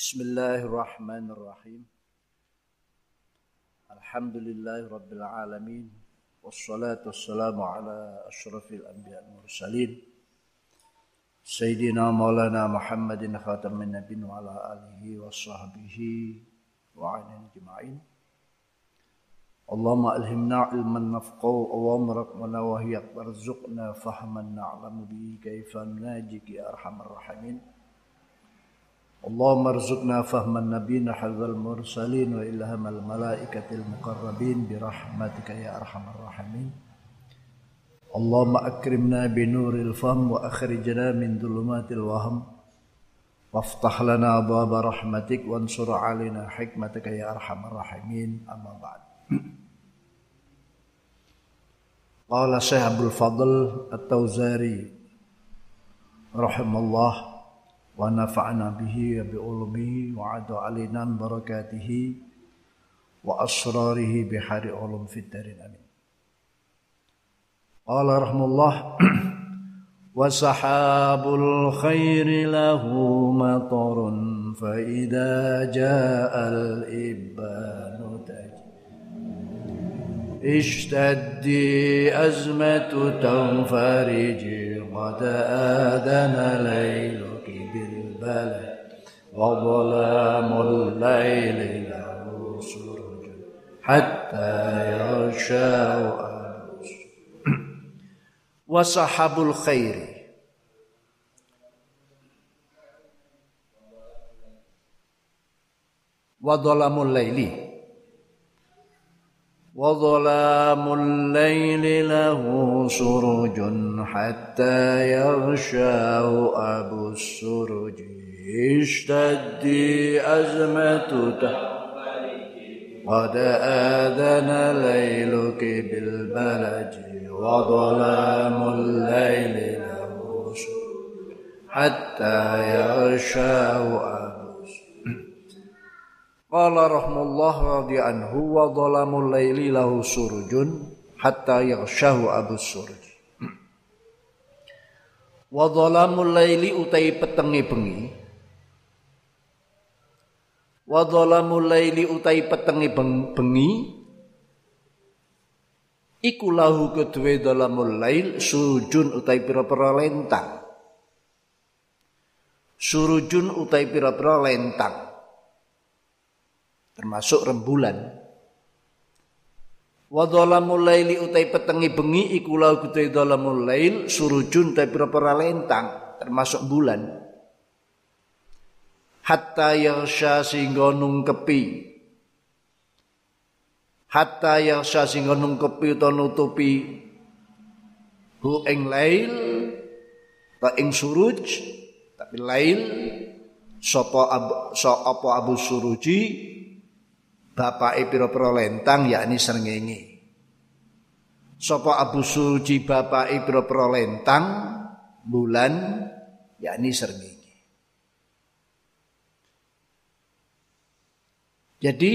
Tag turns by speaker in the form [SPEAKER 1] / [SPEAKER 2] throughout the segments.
[SPEAKER 1] بسم الله الرحمن الرحيم الحمد لله رب العالمين والصلاة والسلام على أشرف الأنبياء المرسلين سيدنا مولانا محمد خاتم النبي وعلى آله وصحبه وعن أجمعين اللهم ألهمنا علما نفقه أوامرك وهي وارزقنا فهما نعلم به كيف نناجيك يا أرحم الراحمين اللهم ارزقنا فهم النبيين حذ المرسلين وإلهام الملائكة المقربين برحمتك يا أرحم الراحمين. اللهم أكرمنا بنور الفهم وأخرجنا من ظلمات الوهم. وافتح لنا أبواب رحمتك وانصر علينا حكمتك يا أرحم الراحمين. أما بعد. قال شيخ أبو الفضل التوزاري رحمه الله ونفعنا به بعلومه وعد علينا بركاته وأسراره بحار علوم في الدارين آمين قال رحمه الله وسحاب الخير له مطر فإذا جاء الإبان اشتدي أزمة تنفرج قد آذن ليل وظلام الليل له سرج حتى يغشى وصحب الخير. وظلام الليل. وظلام الليل له سرج حتى يغشاه أبو السرج. اشتد أزمة قد آذن ليلك بالبلج وظلام الليل له حتى يغشاه أمس قال رحمه الله رضي عنه وظلام الليل له سرج حتى يغشاه أبو السرج. وظلام الليل أتي utai Wa dhalamul laili utai petenge bengi. Iku lahu kedue dhalamul lail surujun utai pira-pira lentang. Surujun utai pira-pira lentang. Termasuk rembulan. Wa dhalamul laili utai petengi bengi iku lau kutai dhalamul lail surujun ta pira lentang termasuk bulan hatta yarsha sehingga nungkepi hatta yarsha sehingga nungkepi utawa nutupi hu ing lail ta ing suruj tapi lail sapa abu, so apa abu suruji bapake pira-pira lentang yakni srengenge. Sapa Abu Suci bapake pira-pira lentang bulan yakni srengenge. Jadi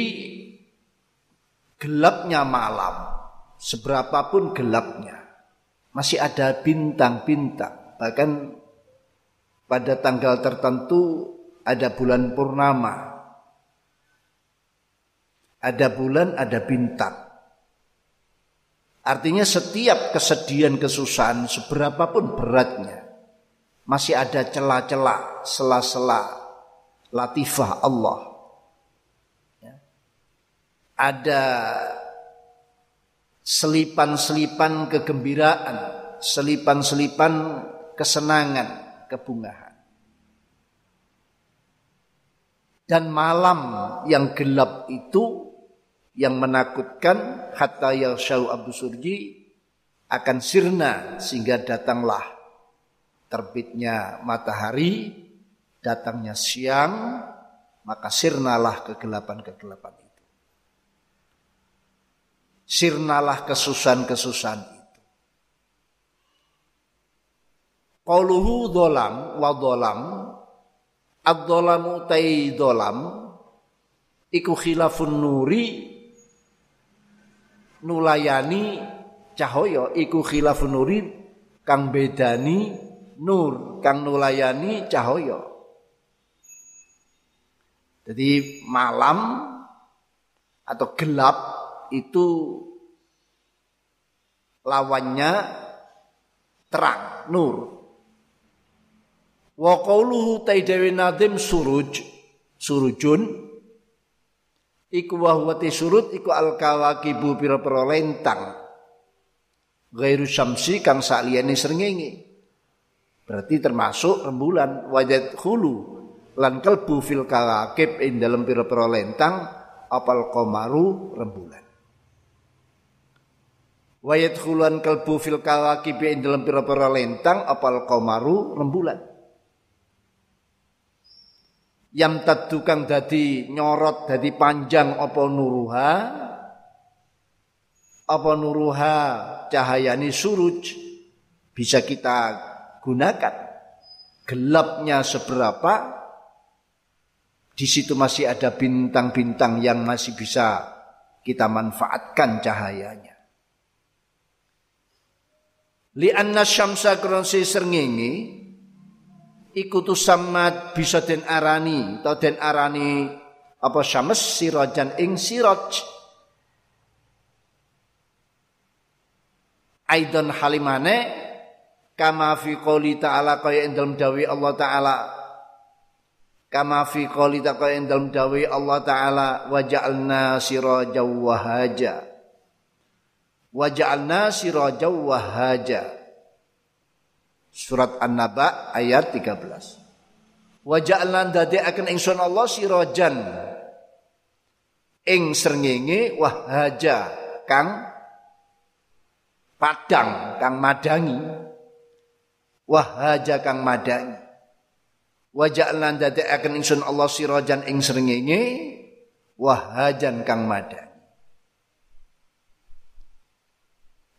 [SPEAKER 1] gelapnya malam, seberapapun gelapnya, masih ada bintang-bintang. Bahkan pada tanggal tertentu ada bulan purnama ada bulan, ada bintang. Artinya setiap kesedihan, kesusahan, seberapapun beratnya, masih ada celah-celah, sela-sela latifah Allah. Ada selipan-selipan kegembiraan, selipan-selipan kesenangan, kebungahan. Dan malam yang gelap itu yang menakutkan hatta syau Abu Surji akan sirna sehingga datanglah terbitnya matahari, datangnya siang, maka sirnalah kegelapan-kegelapan. Sirnalah kesusahan-kesusahan itu. Qauluhu dolam wa dolam Ad-dolamu tai dolam Iku khilafun nuri nulayani cahaya iku khilafun nurin kang bedani nur kang nulayani cahaya Jadi malam atau gelap itu lawannya terang, nur. Wa qawluhu taidawi nadim suruj, surujun, iku wahwati surut iku al kawakibu pira-pira lentang. Gairu syamsi kang sakliyane srengenge. Berarti termasuk rembulan wajat hulu lan kalbu fil kawakib ing dalam pira-pira lentang apal komaru rembulan. Wayat khuluan kalbu fil kawakib ing dalam pira-pira lentang apal komaru rembulan. Yang tadukang dadi nyorot dadi panjang apa nuruha apa nuruha cahayani suruj bisa kita gunakan gelapnya seberapa di situ masih ada bintang-bintang yang masih bisa kita manfaatkan cahayanya. Li anna syamsa kronsi serngengi ikutu samat bisa den arani atau den arani apa syams sirajan ing siraj. Aidon halimane kama fi qouli ta'ala kaya ing dalem dawuh Allah taala. Kama fi qouli ta'ala ing dalem dawuh Allah taala wa ja'alna sirajaw wahaja wa ja'alna sirajaw wahaja. Surat an-naba ayat 13 wa ja'alna akan ingsun Allah sirajan. Ing srengenge wahaja kang padang kang madangi. Wahaja kang madangi. Wajah lan akan ingsun Allah sirajan ing srengenge wahajan kang madan.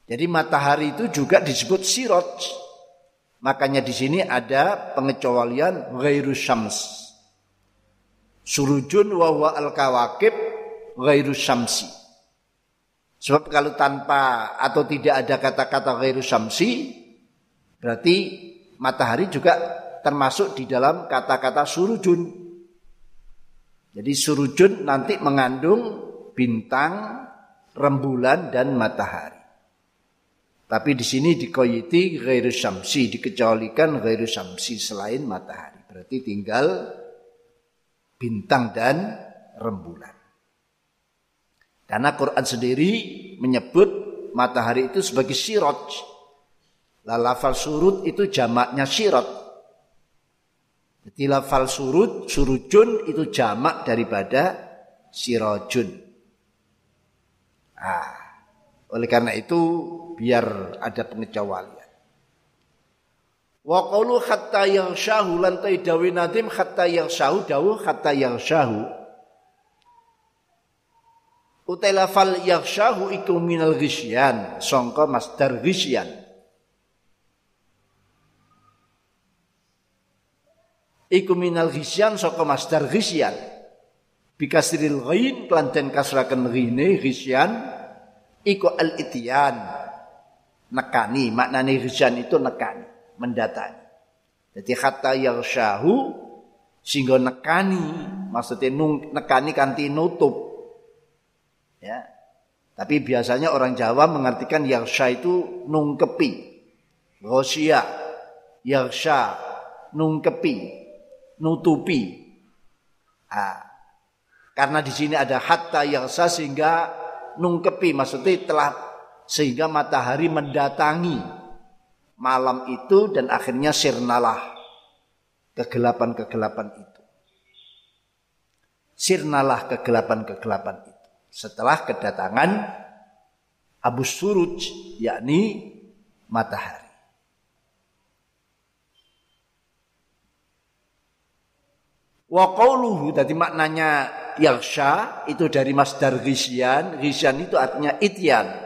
[SPEAKER 1] Jadi matahari itu juga disebut siraj. Makanya di sini ada pengecualian ghairu syams. Surujun wa huwa al-kawakib ghairu syamsi. Sebab kalau tanpa atau tidak ada kata-kata ghairu syamsi berarti matahari juga termasuk di dalam kata-kata surujun. Jadi surujun nanti mengandung bintang, rembulan dan matahari. Tapi di sini dikoyiti ghairu syamsi, dikecualikan ghairu syamsi selain matahari. Berarti tinggal bintang dan rembulan. Karena Quran sendiri menyebut matahari itu sebagai sirot. Lalafal surut itu jamaknya sirot. Jadi lafal surut, surujun itu jamak daripada sirojun. Ah, oleh karena itu biar ada pengecualian. Wa qawlu hatta yaghshahu lan dawi nadim hatta yaghshahu dawu hatta yaghshahu. Utai lafal yaghshahu iku minal ghisyan, sangka masdar ghisyan. iku minal ghisyan saka masdar ghisyan bikasril ghain kelanten kasraken ghine iku al ityan nekani. Maknane ghisyan itu nekani. Mendatangi. Jadi kata yarsyahu sehingga nekani. Maksudnya nung, nekani kanti nutup. Ya. Tapi biasanya orang Jawa mengartikan yarsya itu nungkepi. Rosia yarsya nungkepi. Nutupi. Nah, karena di sini ada hatta sah sehingga nungkepi. Maksudnya telah sehingga matahari mendatangi malam itu dan akhirnya sirnalah kegelapan-kegelapan itu. Sirnalah kegelapan-kegelapan itu. Setelah kedatangan Abu Suruj yakni matahari. Wa qawluhu tadi maknanya yaksha itu dari masdar ghisyan. Ghisyan itu artinya ityan,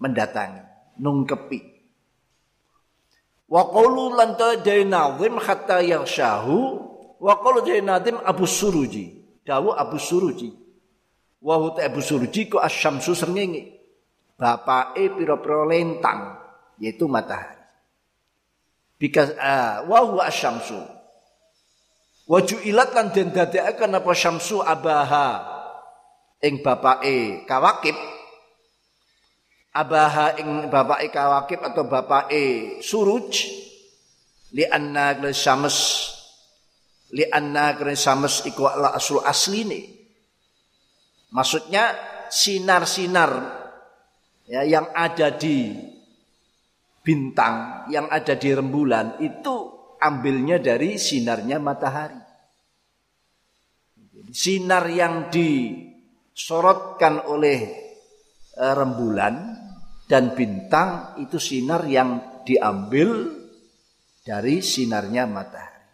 [SPEAKER 1] mendatangi, nungkepi. Wa qawlu lan dari nazim hatta yakshahu wa qawlu dari nazim Abu Suruji. Dawu Abu Suruji. Wa huta Abu Suruji ku asyamsu srengenge. Bapake pira-pira lentang yaitu matahari. Because uh, wa huwa asyamsu Waju ilat lan den dadekaken apa syamsu abaha ing bapake kawakib abaha ing bapake kawakib atau bapake suruj li anna syams li anna syams iku ala aslu asline maksudnya sinar-sinar ya yang ada di bintang yang ada di rembulan itu ambilnya dari sinarnya matahari. Sinar yang disorotkan oleh e, rembulan dan bintang itu sinar yang diambil dari sinarnya matahari.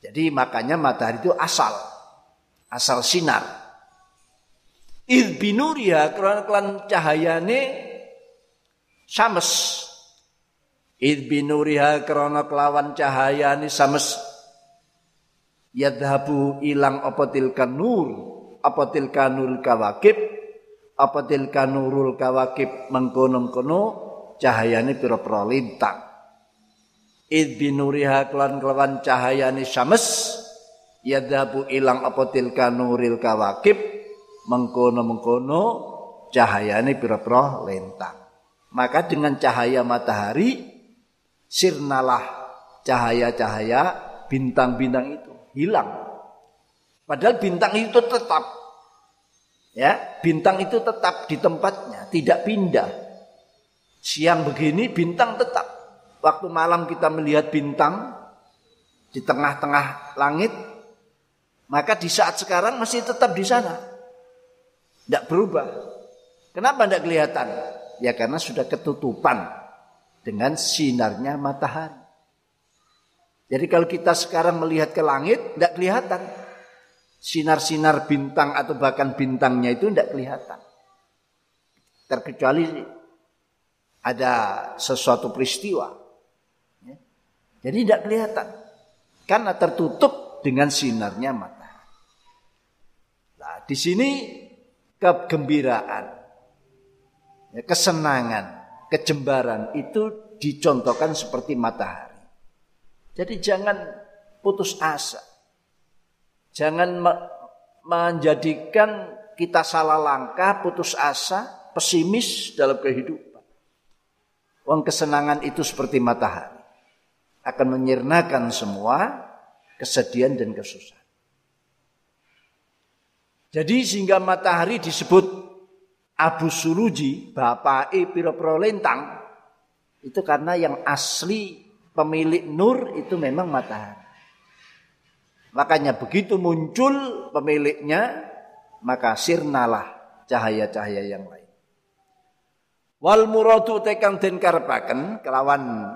[SPEAKER 1] Jadi makanya matahari itu asal, asal sinar. Id binuriha kelan cahayane syams Id binuriha krana kelawan cahayane sames yadhabu ilang apa tilkan nur apa tilka nurul kawakib apa tilka nurul kawakib mengkono-kono cahayane pira-pira lintang. Id binuriha kelan kelawan cahayane sames yadhabu ilang apa tilka nuril kawakib mengkono-mengkono cahayane pira-pira lintang. Maka dengan cahaya matahari sirnalah cahaya-cahaya bintang-bintang itu hilang. Padahal bintang itu tetap ya, bintang itu tetap di tempatnya, tidak pindah. Siang begini bintang tetap. Waktu malam kita melihat bintang di tengah-tengah langit, maka di saat sekarang masih tetap di sana. Tidak berubah. Kenapa tidak kelihatan? Ya karena sudah ketutupan dengan sinarnya matahari. Jadi kalau kita sekarang melihat ke langit, tidak kelihatan. Sinar-sinar bintang atau bahkan bintangnya itu tidak kelihatan. Terkecuali ada sesuatu peristiwa. Ya. Jadi tidak kelihatan. Karena tertutup dengan sinarnya matahari. Nah, di sini kegembiraan, ya, kesenangan, kejembaran itu dicontohkan seperti matahari. Jadi jangan putus asa. Jangan menjadikan kita salah langkah, putus asa, pesimis dalam kehidupan. Uang kesenangan itu seperti matahari. Akan menyirnakan semua kesedihan dan kesusahan. Jadi sehingga matahari disebut Abu Suruji, bapak E piro-piro lentang, itu karena yang asli pemilik nur itu memang matahari. Makanya begitu muncul pemiliknya, maka sirnalah cahaya-cahaya yang lain. Wal muradu tekang den karepaken kelawan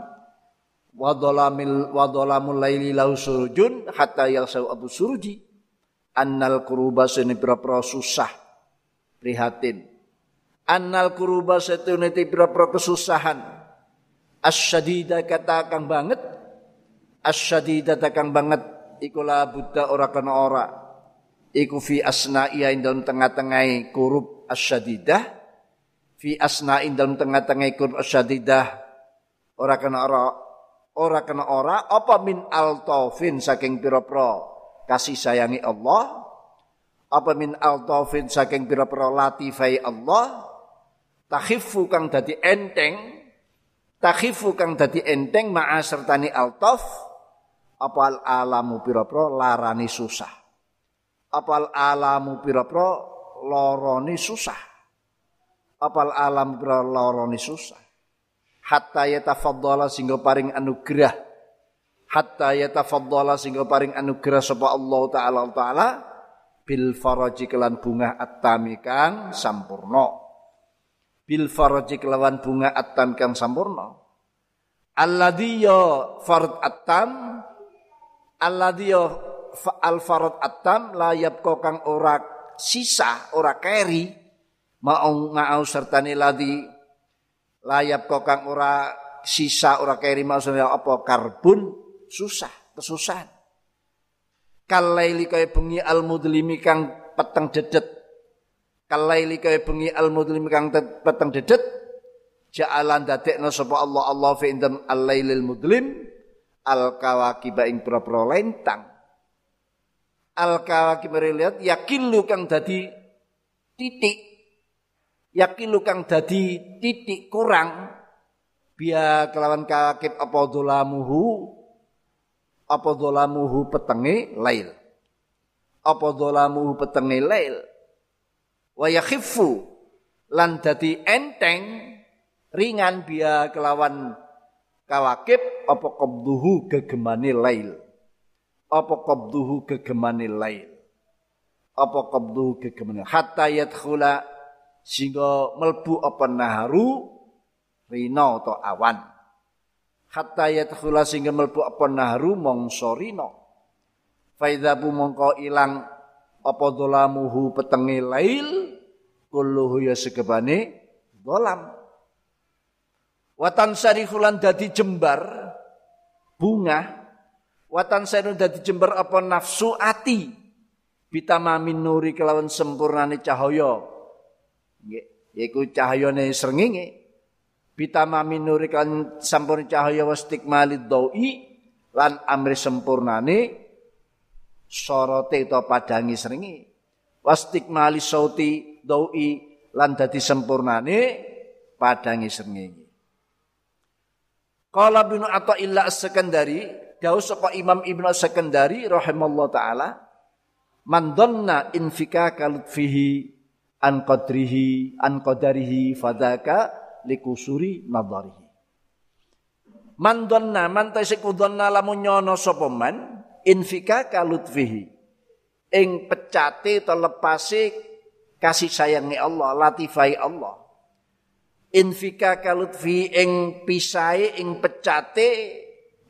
[SPEAKER 1] wadolamil wadolamul laili lau surujun hatta yasau abu suruji. Annal kuruba seni pira susah prihatin. Annal kuruba setuniti pira-pira kesusahan. Asyadida kata kang banget asyadida kang banget iku la buddha ora kena ora. Iku fi asna'iya dalam tengah-tengah kurub asyadidah. Fi asna'in dalam tengah-tengah kurub asyadidah. Ora kena ora ora kena ora. Apa min altofin saking pira-pira kasih sayangi Allah? Apa min altofin saking pira-pira latifai Allah? Takhifu kang dadi enteng. Takhifu kang dadi enteng ma'a sertani altaf apal alamu pira-pira larani susah. Apal alamu pira-pira susah. Apal alam pira loroni susah. Hatta yatafaddala sehingga paring anugerah. Hatta yatafaddala sehingga paring anugerah sapa Allah taala taala. Bil faraji kelan bunga at-tamikan sampurna. Bil faraji kelawan bunga atam kang sampurna. Alladhi ya farad atam alladhi ya al farad atam la yabqa kang ora sisa ora keri mau ngau sertane ladhi layap kang ora sisa ora keri maksudnya apa? Karbon susah kesusahan. Kalaili kaya bengi al mudlimi kang peteng dedet. Kalaili kaya bengi al mudlim kang peteng dedet ja'alan dadekna sapa Allah. Allah fi indam al-lailil mudlim al kawakiba ing pro-pro lentang. Al kawakib lihat yakin lu kang dadi titik. Yakin lu kang dadi titik kurang. Biya kelawan kawakib apa dolamuhu? Apa dolamuhu petenge? Lail. Apa dolamuhu petenge? Lail. Wa yakhifu lan dadi enteng ringan biya kelawan kawakib apa qabduhu gegemane lail? Apa qabduhu gegemane lail? Apa qabduhu gegemane hatta yadkhula sehingga melbu apa naharu rino atau awan. Hatta yadkhula sehingga melbu apa naharu mongso rino faidhabu mongko ilang apa dolamuhu petenge lail kulluhu ya segebane dolam Watan sarihulan dadi jembar bunga. Watan sarihulan dadi jembar apa nafsu ati. Bitamamin nuri kelawan sempurnane cahaya. Yaiku cahayane srengenge. Bitamamin nuri kelawan sempurna cahaya wastikmalid doi lan amri sempurnane sorote atau padangi srenge. Wastikmali sauti doi lan dadi sempurnane padangi srengenge. Qala bin illa As-Sakandari, dawu sapa Imam Ibnu rahimallahu taala, man dhanna infika kalutfihi an qadrihi an qadarihi fadaka likusuri nadarihi. Man dhanna man tasiku dhanna lamun nyono sapa infika kalutfihi ing pecate telepase kasih sayangnya Allah, latifai Allah infika kalutfi ing pisai ing pecate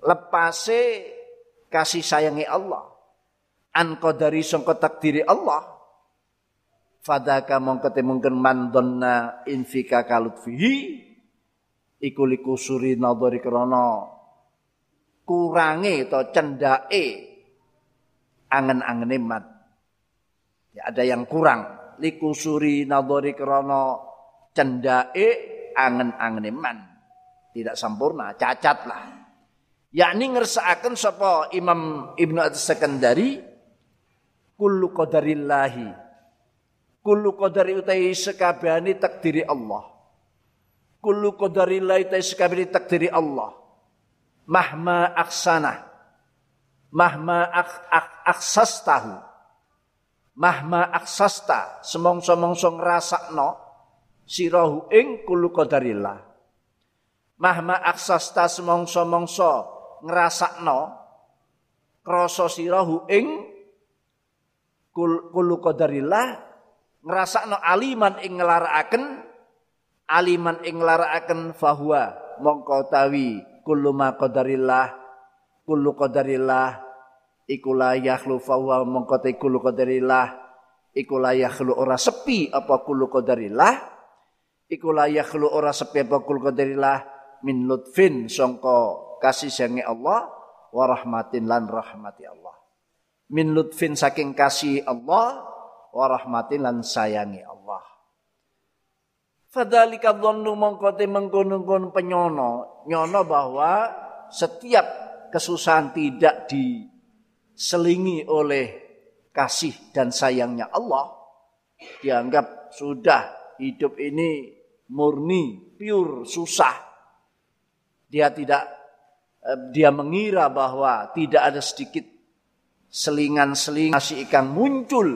[SPEAKER 1] lepase kasih sayangi Allah. An qadari sangka takdiri Allah. Fadaka mongko mungkin mandonna infika kalutfihi iku likusuri nadhari krana kurange atau cendake angen-angene mat. Ya ada yang kurang. Likusuri nadhari krana cendake angen-angene man. Tidak sempurna, cacat lah. Yakni ngersakaken sapa Imam Ibnu At-Sakandari kullu qadarillahi. Kullu qadari utai sekabehane takdiri Allah. Kullu qadarillahi utai sekabehane takdiri Allah. Mahma aksana. Mahma ak, ak, aksastahu. Mahma aksasta semong-semong ngrasakno sirahu ing kulu qadarillah. Mahma aksasta semongso-mongso ngrasakno krasa sirahu ing kulu qadarillah ngrasakno aliman ing nglarakaken aliman ing nglarakaken fahuwa mongko tawi kullu ma qadarillah kullu qadarillah iku yakhlu fahuwa mongko te kullu qadarillah iku la yakhlu ora sepi apa kullu qadarillah iku la yakhlu ora sepi bakul qadarillah min lutfin sangka kasih sayangi Allah wa rahmatin lan rahmati Allah. Min lutfin saking kasih Allah wa rahmatin lan sayangi Allah. Fadhalika dhannu mongko te mengkono penyono, nyono bahwa setiap kesusahan tidak diselingi oleh kasih dan sayangnya Allah dianggap sudah hidup ini murni, pure, susah. Dia tidak eh, dia mengira bahwa tidak ada sedikit selingan-selingan nasi ikan muncul.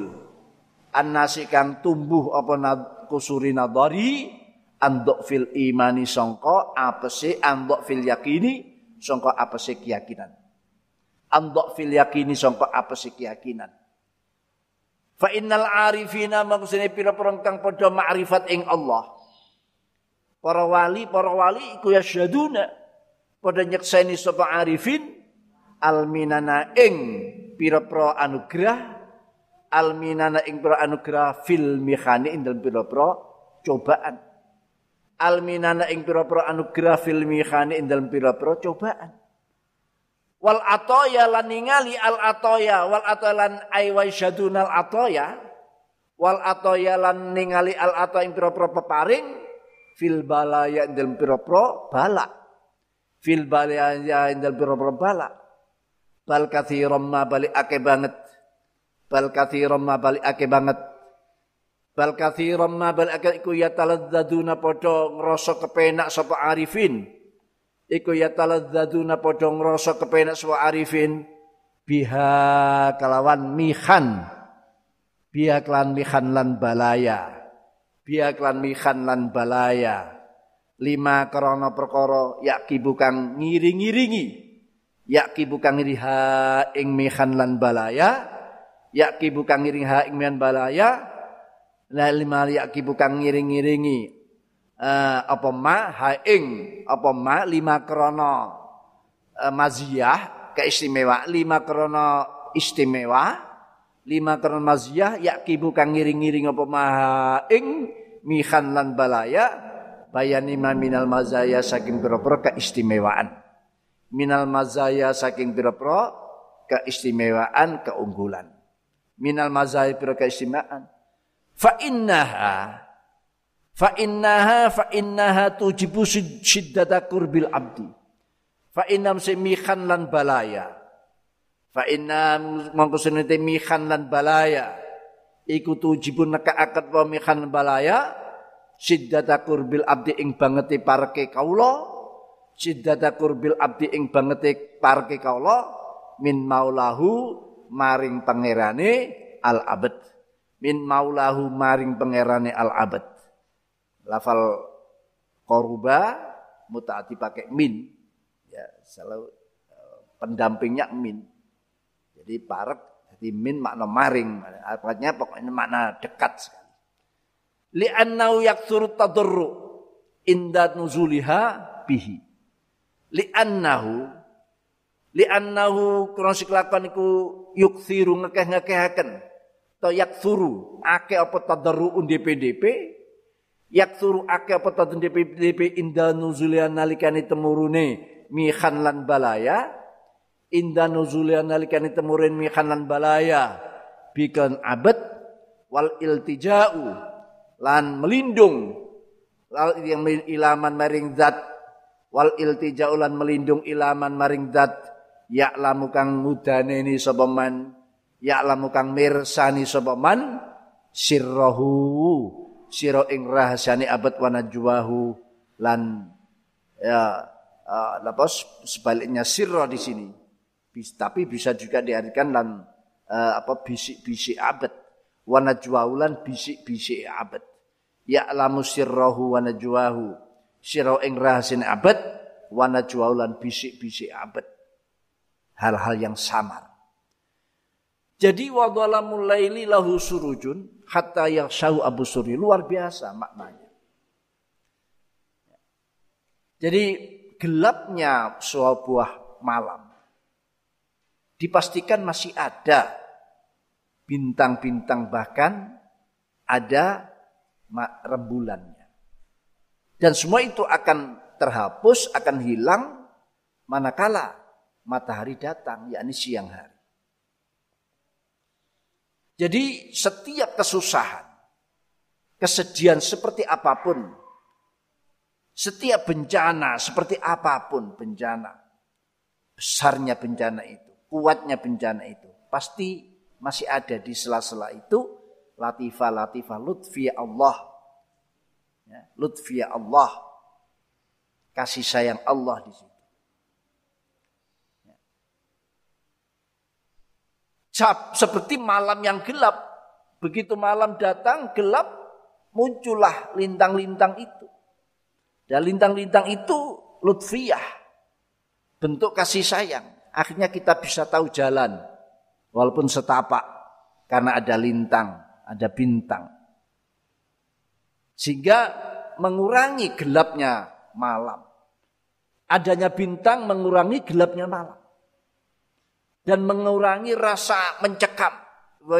[SPEAKER 1] An nasi ikan tumbuh apa kusuri nadari andok fil imani songko apa sih andok fil yakini songko apa sih keyakinan. Andok fil yakini songko apa sih keyakinan. Fa innal arifina maksudnya pira-pira kang padha ma'rifat ing Allah Para wali, para wali iku yasyaduna. Pada nyekseni sapa arifin alminana ing pira-pira anugerah alminana ing pira anugerah fil mihani ing dalem pira-pira cobaan. Alminana ing pira-pira anugerah fil mihani ing dalem pira-pira cobaan. Wal atoya lan ningali al atoya wal atoya lan aywa syadunal atoya wal atoya lan ningali al atoya ing pira-pira peparing fil balaya dalam pira-pira bala fil balaya indal biro bala bal kathiran ma bali ake banget. Bal kathiran ma bali ake banget. Bal kathiran ma bali ake iku yataladdaduna padha ngrasa kepenak sapa arifin. Iku yataladdaduna padha ngrasa kepenak sapa arifin. Biha kalawan mihan. Biha klan mihan lan balaya biha klan mihan lan balaya. Lima krana perkara yaki bukan ngiring-ngiringi. Yaki bukan ngiri ha ing mehan lan balaya. Yaki bukan ngiring ha ing mehan balaya. La lima yaki bukan ngiring-ngiringi uh, apa ma? Ha ing apa ma? Lima krana uh, maziyah keistimewa. Lima krana istimewa lima krana maziyah yaki bukan ngiring-ngiring apa ma ing mihan lan balaya bayani minal mazaya saking pira-pira keistimewaan. Minal mazaya saking pira-pira keistimewaan keunggulan. Minal mazaya pira keistimewaan. Fa innaha fa innaha fa innaha tujibu shiddata qurbil abdi. Fa innam semikhan lan balaya. Fa innam mongko senete mikhan lan balaya. Iku tujibu neka akad wa mikhan balaya. Siddata kurbil abdi ing bangete parke kaula Siddata kurbil abdi ing bangete parke kaula min maulahu maring pangerane al abad min maulahu maring pangerane al abad lafal koruba mutaati pakai min. Ya selalu eh, pendampingnya min jadi parek jadi min makna maring. Artinya pokoknya makna dekat sekali. Li'annahu yaktsuru tadarru inda nuzuliha bihi. Li'annahu li'annahu krana siklakon iku yukthiru ngekeh-ngekehaken. To yaktsuru akeh apa tadarru DPDP yaktsuru akeh apa tadarru DPDP inda nuzuliha nalikane temurune mihan lan balaya inda nuzuliha nalikane temurune mihan lan balaya. Bikan abad wal iltija'u. Lan melindung. Yang ilaman maring zat. Wal iltija'u lan melindung ilaman maring zat. Ya'lamu kang ngudaneni sapa man ya'lamu kang mirsani sapa man sirrahu sira ing rahasiane abad wa najwahu lan ya uh, lapos sebaliknya sirra di sini Tapi bisa juga diartikan lan uh, apa bisik-bisik abad. Wa najwahu bisik-bisik abad. Ya'lamu sirrahu wa najwahu sirau ing rahasin abad wa bisik-bisik abad. Hal-hal yang samar. Jadi wa dhalamul laili lahu surujun hatta yakhshahu abu suri luar biasa maknanya. Jadi gelapnya sebuah malam dipastikan masih ada bintang-bintang bahkan ada rembulannya. Dan semua itu akan terhapus, akan hilang manakala matahari datang, yakni siang hari. Jadi setiap kesusahan, kesedihan seperti apa pun, setiap bencana seperti apa pun bencana, besarnya bencana itu, kuatnya bencana itu, pasti masih ada di sela-sela itu latifah latifah lutfi Allah. Ya, lutfi Allah. Kasih sayang Allah di situ. Ya. Seperti malam yang gelap. Begitu malam datang gelap muncullah lintang-lintang itu. Dan lintang-lintang itu lutfiyah. Bentuk kasih sayang akhirnya kita bisa tahu jalan walaupun setapak karena ada lintang ada bintang. Sehingga mengurangi gelapnya malam. Adanya bintang mengurangi gelapnya malam. Dan mengurangi rasa mencekam. Wa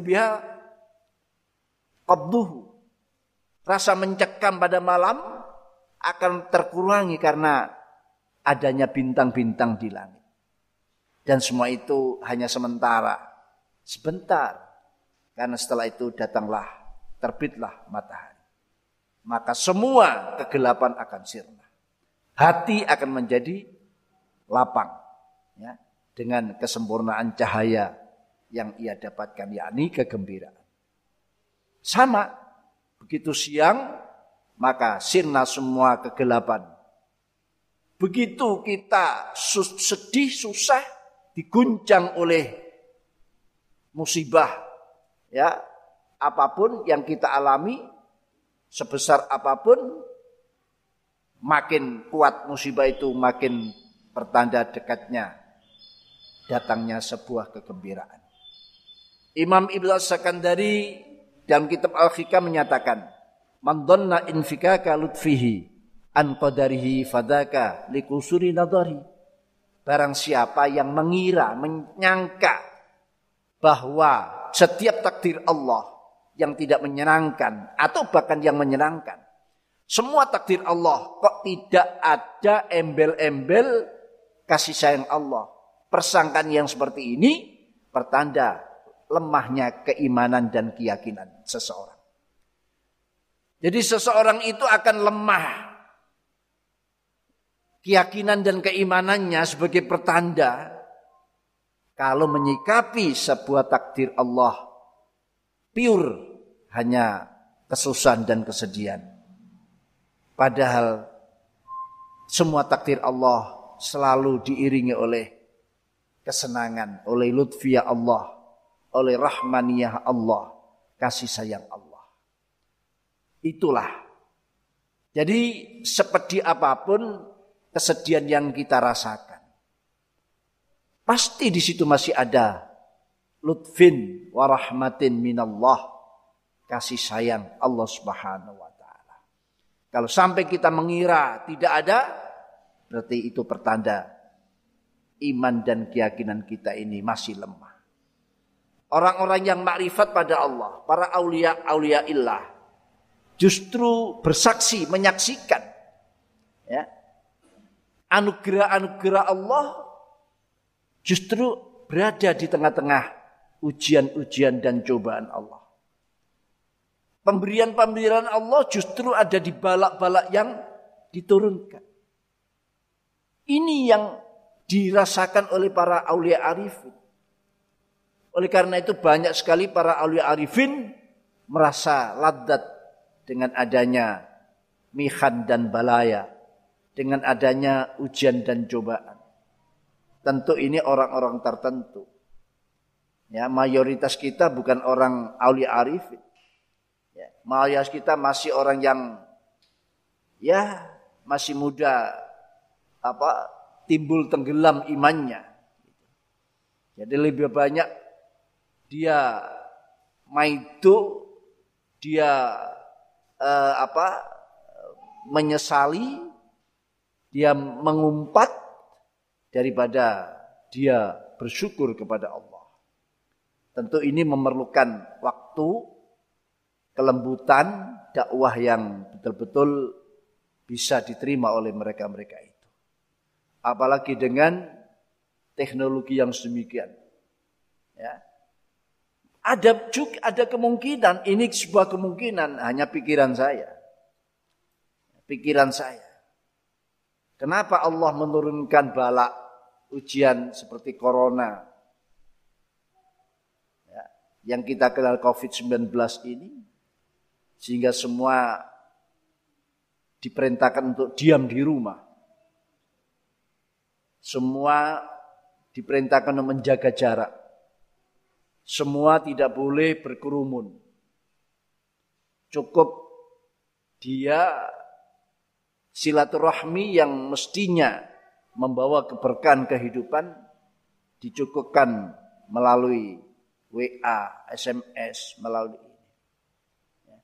[SPEAKER 1] biha. Rasa mencekam pada malam akan terkurangi karena adanya bintang-bintang di langit. Dan semua itu hanya sementara. Sebentar. Karena setelah itu datanglah, terbitlah matahari. Maka semua kegelapan akan sirna. Hati akan menjadi lapang ya, dengan kesempurnaan cahaya yang ia dapatkan yakni kegembiraan. Sama begitu siang maka sirna semua kegelapan. Begitu kita sedih, susah, diguncang oleh musibah, ya apa pun yang kita alami, sebesar apa pun, makin kuat musibah itu, makin pertanda dekatnya datangnya sebuah kegembiraan. Imam Ibnu Sakandari dalam kitab Al-Hikam menyatakan, Man dhanna infikaka lutfihi an qadarihi fadaka likusuri nadari. Barang siapa yang mengira, menyangka bahwa setiap takdir Allah yang tidak menyenangkan atau bahkan yang menyenangkan. Semua takdir Allah kok tidak ada embel-embel kasih sayang Allah. Persangkaan yang seperti ini pertanda lemahnya keimanan dan keyakinan seseorang. Jadi seseorang itu akan lemah. Keyakinan dan keimanannya sebagai pertanda kalau menyikapi sebuah takdir Allah pure hanya kesusahan dan kesedihan. Padahal semua takdir Allah selalu diiringi oleh kesenangan, oleh lutfiyah Allah, oleh rahmaniyah Allah, kasih sayang Allah. Itulah. Jadi seperti apa pun kesedihan yang kita rasakan. Pasti di situ masih ada lutfin warahmatin minallah. Kasih sayang Allah subhanahu wa ta'ala. Kalau sampai kita mengira tidak ada, berarti itu pertanda iman dan keyakinan kita ini masih lemah. Orang-orang yang makrifat pada Allah, para aulia-aulia illah, justru bersaksi, menyaksikan ya. Anugerah-anugerah Allah justru berada di tengah-tengah ujian-ujian dan cobaan Allah. Pemberian-pemberian Allah justru ada di balak-balak yang diturunkan. Ini yang dirasakan oleh para aulia arifin. Oleh karena itu banyak sekali para aulia arifin merasa ladat dengan adanya mihan dan balaya, dengan adanya ujian dan cobaan. Tentu ini orang-orang tertentu. Ya, mayoritas kita bukan orang auli arifin. Ya, mayoritas kita masih orang yang ya masih muda apa timbul tenggelam imannya. Jadi lebih banyak dia maitu dia uh, apa menyesali, dia mengumpat daripada dia bersyukur kepada Allah. Tentu ini memerlukan waktu, kelembutan, dakwah yang betul-betul bisa diterima oleh mereka-mereka itu. Apalagi dengan teknologi yang sedemikian. Ya, ada juga ada kemungkinan ini sebuah kemungkinan hanya pikiran saya. Pikiran saya. Kenapa Allah menurunkan balak ujian seperti corona? Ya, yang kita kenal COVID-19 ini sehingga semua diperintahkan untuk diam di rumah. Semua diperintahkan untuk menjaga jarak. Semua tidak boleh berkerumun. Cukup dia silaturahmi yang mestinya membawa keberkahan kehidupan dicukupkan melalui WA, SMS, melalui ini. Ya.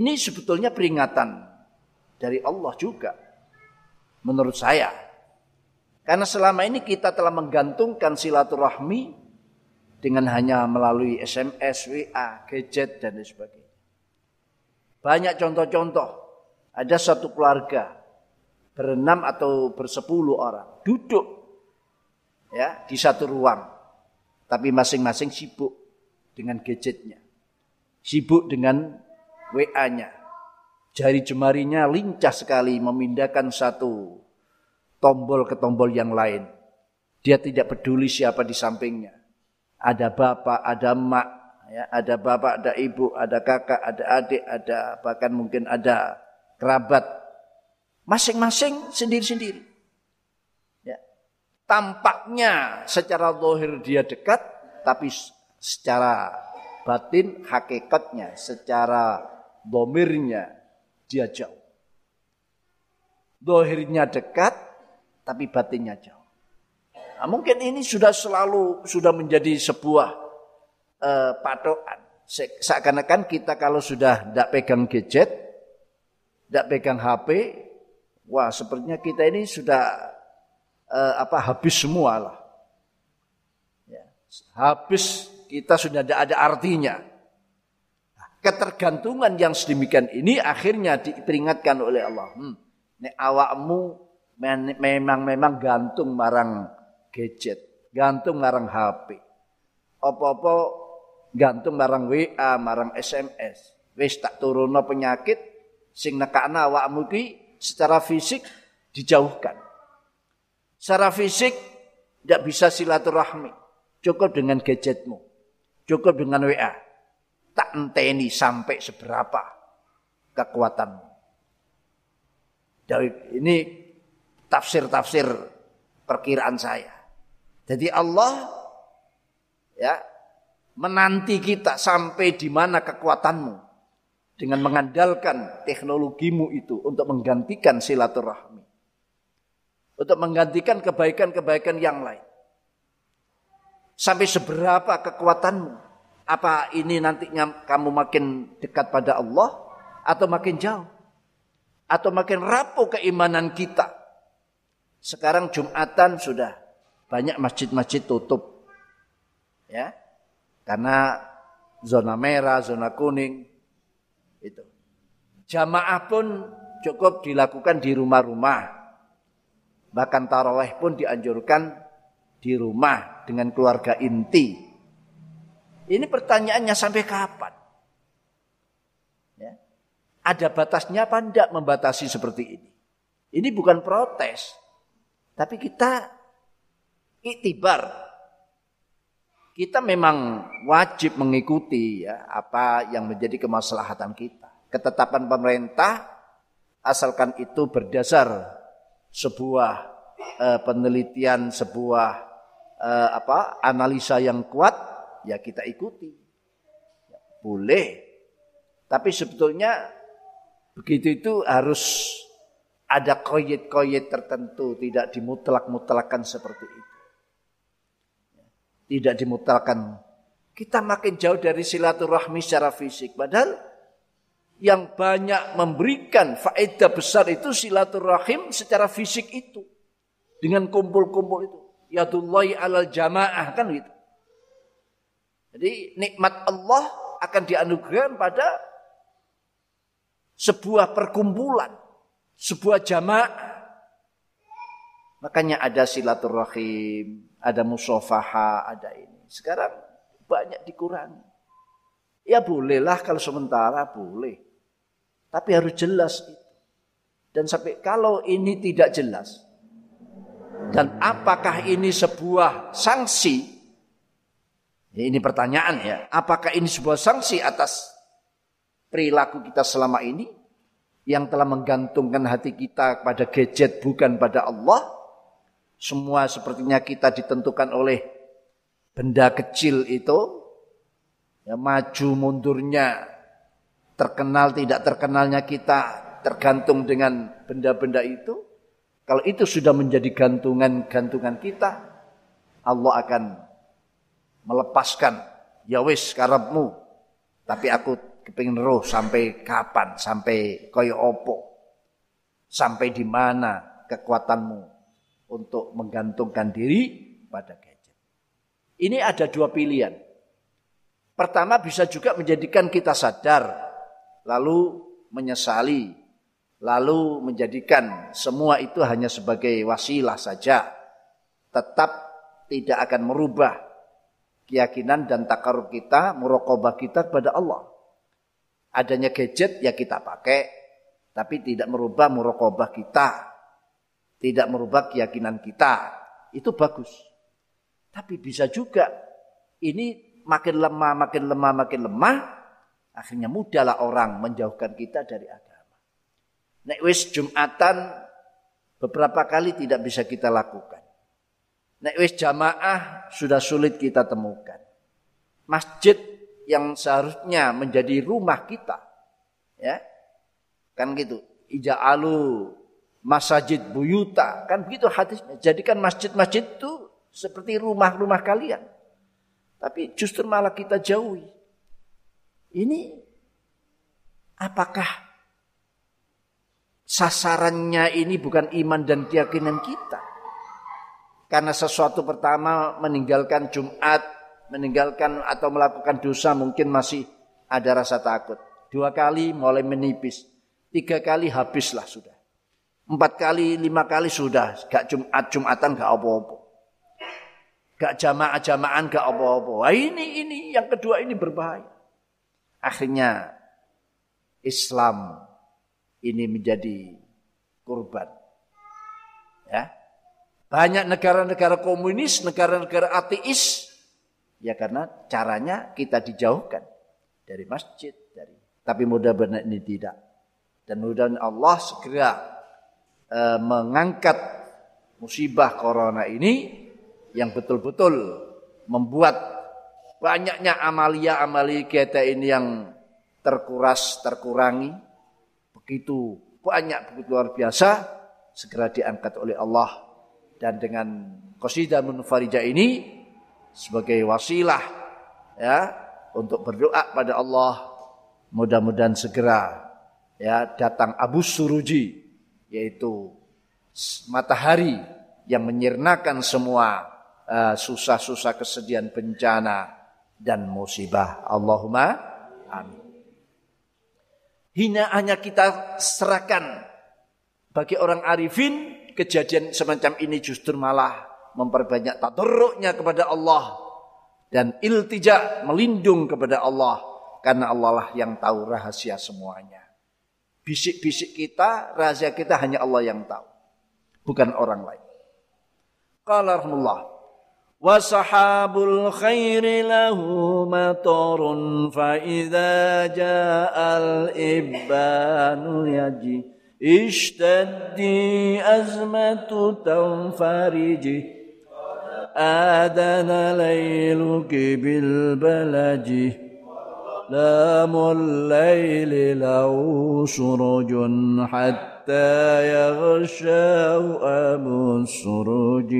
[SPEAKER 1] Ini sebetulnya peringatan dari Allah juga. Menurut saya. Karena selama ini kita telah menggantungkan silaturahmi dengan hanya melalui SMS, WA, gadget dan sebagainya. Banyak contoh-contoh. Ada satu keluarga berenam atau bersepuluh orang duduk ya di satu ruang, tapi masing-masing sibuk dengan gadgetnya, sibuk dengan WA-nya, Jari jemarinya lincah sekali memindahkan satu tombol ke tombol yang lain. Dia tidak peduli siapa di sampingnya. Ada bapak, ada emak, ya, ada bapak, ada ibu, ada kakak, ada adik, ada bahkan mungkin ada kerabat. Masing-masing sendiri-sendiri. Ya. Tampaknya secara lohir dia dekat, tapi secara batin hakikatnya, secara domirnya dia jauh. Dohirnya dekat, tapi batinnya jauh. Nah, mungkin ini sudah selalu sudah menjadi sebuah uh, patokan. Seakan-akan kita kalau sudah tidak pegang gadget, tidak pegang HP, wah sepertinya kita ini sudah uh, apa habis semua lah. Ya, habis kita sudah tidak ada artinya. Ketergantungan yang sedemikian ini akhirnya diperingatkan oleh Allah. Hmm, nek awakmu memang memang gantung marang gadget, gantung marang HP. Apa-apa gantung marang WA, marang SMS. Wis tak turunno penyakit sing nekakna awakmu ki secara fisik dijauhkan. Secara fisik tidak bisa silaturahmi. Cukup dengan gadgetmu. Cukup dengan WA tak enteni sampai seberapa kekuatanmu. Ini tafsir-tafsir perkiraan saya. Jadi Allah ya menanti kita sampai di mana kekuatanmu dengan mengandalkan teknologimu itu untuk menggantikan silaturahmi. Untuk menggantikan kebaikan-kebaikan yang lain. Sampai seberapa kekuatanmu apa ini nantinya kamu makin dekat pada Allah atau makin jauh? Atau makin rapuh keimanan kita? Sekarang Jumatan sudah banyak masjid-masjid tutup. Ya. Karena zona merah, zona kuning itu. Jamaah pun cukup dilakukan di rumah-rumah. Bahkan taraweh pun dianjurkan di rumah dengan keluarga inti ini pertanyaannya sampai kapan? Ya. Ada batasnya apa enggak membatasi seperti ini? Ini bukan protes. Tapi kita iktibar. Kita memang wajib mengikuti ya, apa yang menjadi kemaslahatan kita. Ketetapan pemerintah asalkan itu berdasar sebuah uh, penelitian, sebuah uh, apa analisa yang kuat ya kita ikuti. Ya, boleh. Tapi sebetulnya begitu itu harus ada koyet-koyet tertentu, tidak dimutlak-mutlakan seperti itu. Tidak dimutlakan. Kita makin jauh dari silaturahmi secara fisik. Padahal yang banyak memberikan faedah besar itu silaturahim secara fisik itu. Dengan kumpul-kumpul itu. Yadullahi alal jamaah kan gitu. Jadi nikmat Allah akan dianugerahkan pada sebuah perkumpulan, sebuah jamaah. Makanya ada silaturahim, ada musofaha, ada ini. Sekarang banyak dikurangi. Ya bolehlah kalau sementara boleh. Tapi harus jelas itu. Dan sampai kalau ini tidak jelas. Dan apakah ini sebuah sanksi Ya, ini pertanyaan ya. Apakah ini sebuah sanksi atas perilaku kita selama ini yang telah menggantungkan hati kita pada gadget bukan pada Allah? Semua sepertinya kita ditentukan oleh benda kecil itu. Ya, maju mundurnya, terkenal tidak terkenalnya kita tergantung dengan benda-benda itu. Kalau itu sudah menjadi gantungan-gantungan kita, Allah akan melepaskan ya wis karepmu tapi aku kepingin roh sampai kapan sampai koyo opo sampai di mana kekuatanmu untuk menggantungkan diri pada gadget ini ada dua pilihan pertama bisa juga menjadikan kita sadar lalu menyesali lalu menjadikan semua itu hanya sebagai wasilah saja tetap tidak akan merubah keyakinan dan takarub kita, murokobah kita kepada Allah. Adanya gadget ya kita pakai, Tapi tidak merubah murokobah kita. Tidak merubah keyakinan kita. Itu bagus. Tapi bisa juga ini makin lemah, makin lemah, makin lemah. Akhirnya mudahlah orang menjauhkan kita dari agama. Nek wis Jumatan beberapa kali tidak bisa kita lakukan. Nek wis jamaah sudah sulit kita temukan. Masjid yang seharusnya menjadi rumah kita. Ya. Kan gitu. Ija'alu masajid buyuta. Kan begitu hadisnya. Jadikan masjid-masjid itu seperti rumah-rumah kalian. Tapi justru malah kita jauhi. Ini apakah sasarannya ini bukan iman dan keyakinan kita? Karena sesuatu pertama meninggalkan Jumat, meninggalkan atau melakukan dosa mungkin masih ada rasa takut. Dua kali mulai menipis. Tiga kali habislah sudah. Empat kali, lima kali sudah. Gak Jumat, Jumatan gak apa-apa. Gak jamaah-jamaah gak apa-apa. Wah ini, ini, yang kedua ini berbahaya. Akhirnya Islam ini menjadi kurban. Ya, banyak negara-negara komunis, negara-negara ateis. Ya karena caranya kita dijauhkan dari masjid. dari. Tapi mudah-mudahan ini tidak. Dan mudah-mudahan Allah segera uh, mengangkat musibah corona ini yang betul-betul membuat banyaknya amalia-amalia kita ini yang terkuras, terkurangi. Begitu banyak, begitu luar biasa. Segera diangkat oleh Allah dan dengan qasidah munfarijah ini sebagai wasilah ya untuk berdoa pada Allah mudah-mudahan segera ya datang Abu Suruji yaitu matahari yang menyirnakan semua uh, susah-susah kesedihan bencana dan musibah Allahumma amin hinaannya kita serahkan bagi orang arifin kejadian semacam ini justru malah memperbanyak tadarruknya kepada Allah dan iltija melindung kepada Allah karena Allah lah yang tahu rahasia semuanya Bisik-bisik kita, rahasia kita hanya Allah yang tahu, bukan orang lain. Qala rahmatullah wa sahabul khairi lahu matarun fa idza ja'al ibanu yaji اشتدي أزمة تنفرجي آذن ليلك بالبلج لام الليل له سرج حتى يغشاه أبو السرج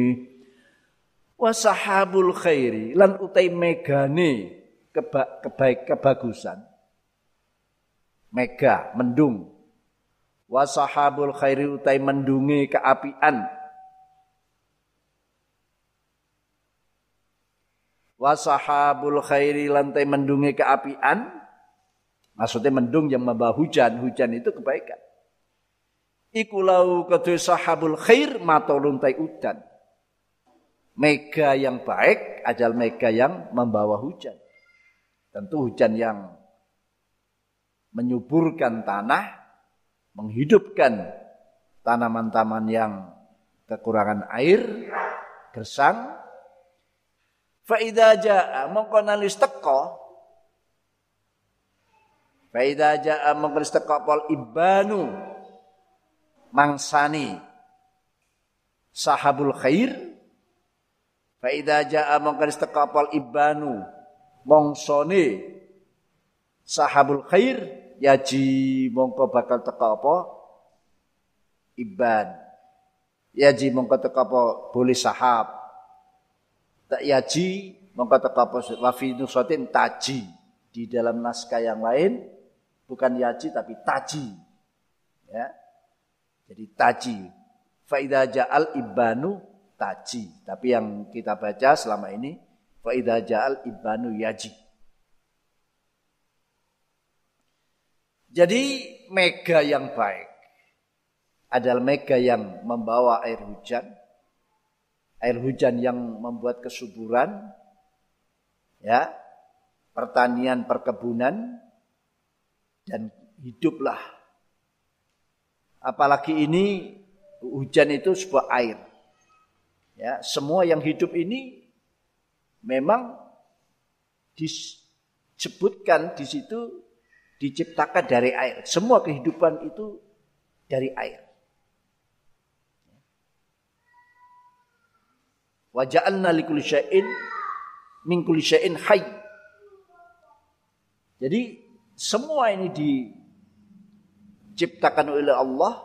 [SPEAKER 1] wasahabul khairi lan utai megane keba, kebaik kebagusan mega mendung wasahabul khairi utai mendungi keapian Wasahabul khairi lantai mendungi keapian. Maksudnya mendung yang membawa hujan. Hujan itu kebaikan. Ikulau kedua sahabul khair matolun tai udan. Mega yang baik ajal mega yang membawa hujan. Tentu hujan yang menyuburkan tanah menghidupkan tanaman-tanaman yang kekurangan air, gersang. Faida jaa mongko nalis teko. Faida jaa mongko nalis teko pol ibanu mangsani sahabul khair. Faida jaa mongko nalis teko pol ibanu mongsone sahabul khair. Yaji mongko bakal teka apa? Iban yaji mongko teka apa? Boleh sahab tak yaji mongko teka apa wafi nusatin taji. Di dalam naskah yang lain bukan yaji tapi taji. Ya. Jadi taji. Faida ja'al ibanu taji. Tapi yang kita baca selama ini faida ja'al ibanu yaji. Jadi mega yang baik adalah mega yang membawa air hujan, air hujan yang membuat kesuburan, ya, pertanian, perkebunan, dan hiduplah Apalagi ini hujan itu sebuah air. Ya, semua yang hidup ini memang disebutkan di situ diciptakan dari air. Semua kehidupan itu dari air. Wa ja'alna likulli syai'in min kulli syai'in hayy. Jadi semua ini diciptakan oleh Allah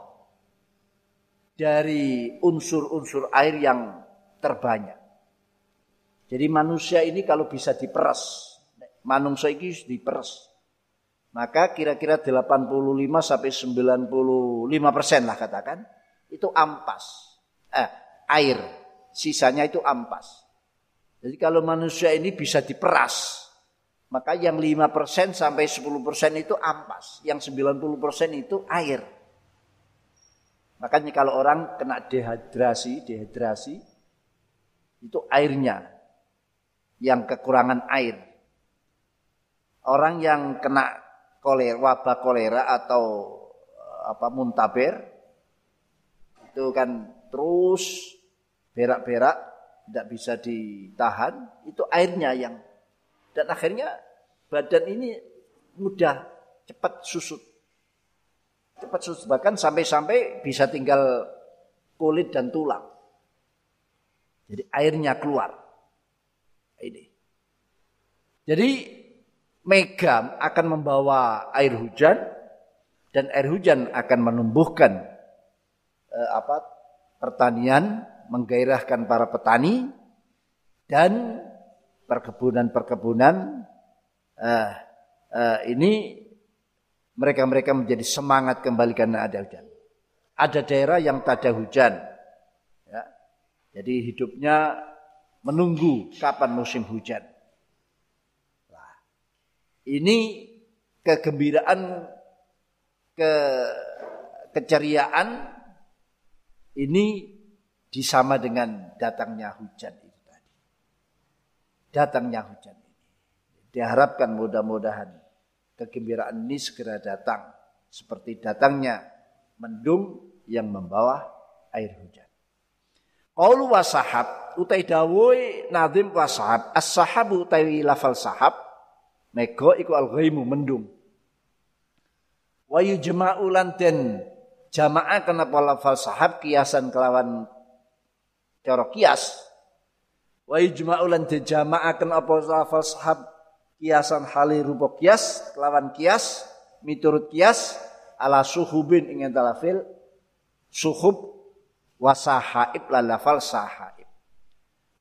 [SPEAKER 1] dari unsur-unsur air yang terbanyak. Jadi manusia ini kalau bisa diperas, manusia ini diperas maka kira-kira 85 sampai 95 persen lah katakan, itu ampas. Eh, air, sisanya itu ampas. Jadi kalau manusia ini bisa diperas, maka yang 5 persen sampai 10 persen itu ampas. Yang 90 persen itu air. Makanya kalau orang kena dehidrasi, dehidrasi, itu airnya yang kekurangan air. Orang yang kena kolera, wabah kolera atau eh, apa muntaber itu kan terus berak-berak tidak bisa ditahan itu airnya yang dan akhirnya badan ini mudah cepat susut. Cepat susut bahkan sampai-sampai bisa tinggal kulit dan tulang. Jadi airnya keluar. Ini. Jadi Megam akan membawa air hujan dan air hujan akan menumbuhkan eh, apa pertanian, menggairahkan para petani dan perkebunan-perkebunan eh, eh, ini mereka-mereka menjadi semangat kembali karena ada hujan. Ada daerah yang tak ada hujan. Ya. Jadi hidupnya menunggu kapan musim hujan. Ini kegembiraan, ke keceriaan ini disama dengan datangnya hujan itu tadi. Datangnya hujan ini. Diharapkan mudah-mudahan kegembiraan ini segera datang seperti datangnya mendung yang membawa air hujan. Qaulu wasahab utai dawuh nadim wasahab as-sahabu utai lafal sahab Mego iku al-ghaimu mendung. Wa yujma'u den jamaah kenapa lafal sahab kiasan kelawan cara kias. Wa yujma'u lan den jamaah kenapa lafal sahab kiasan hali rupa kias kelawan kias miturut kias ala suhubin ing talafil suhub wasahaib la lafal sahaib.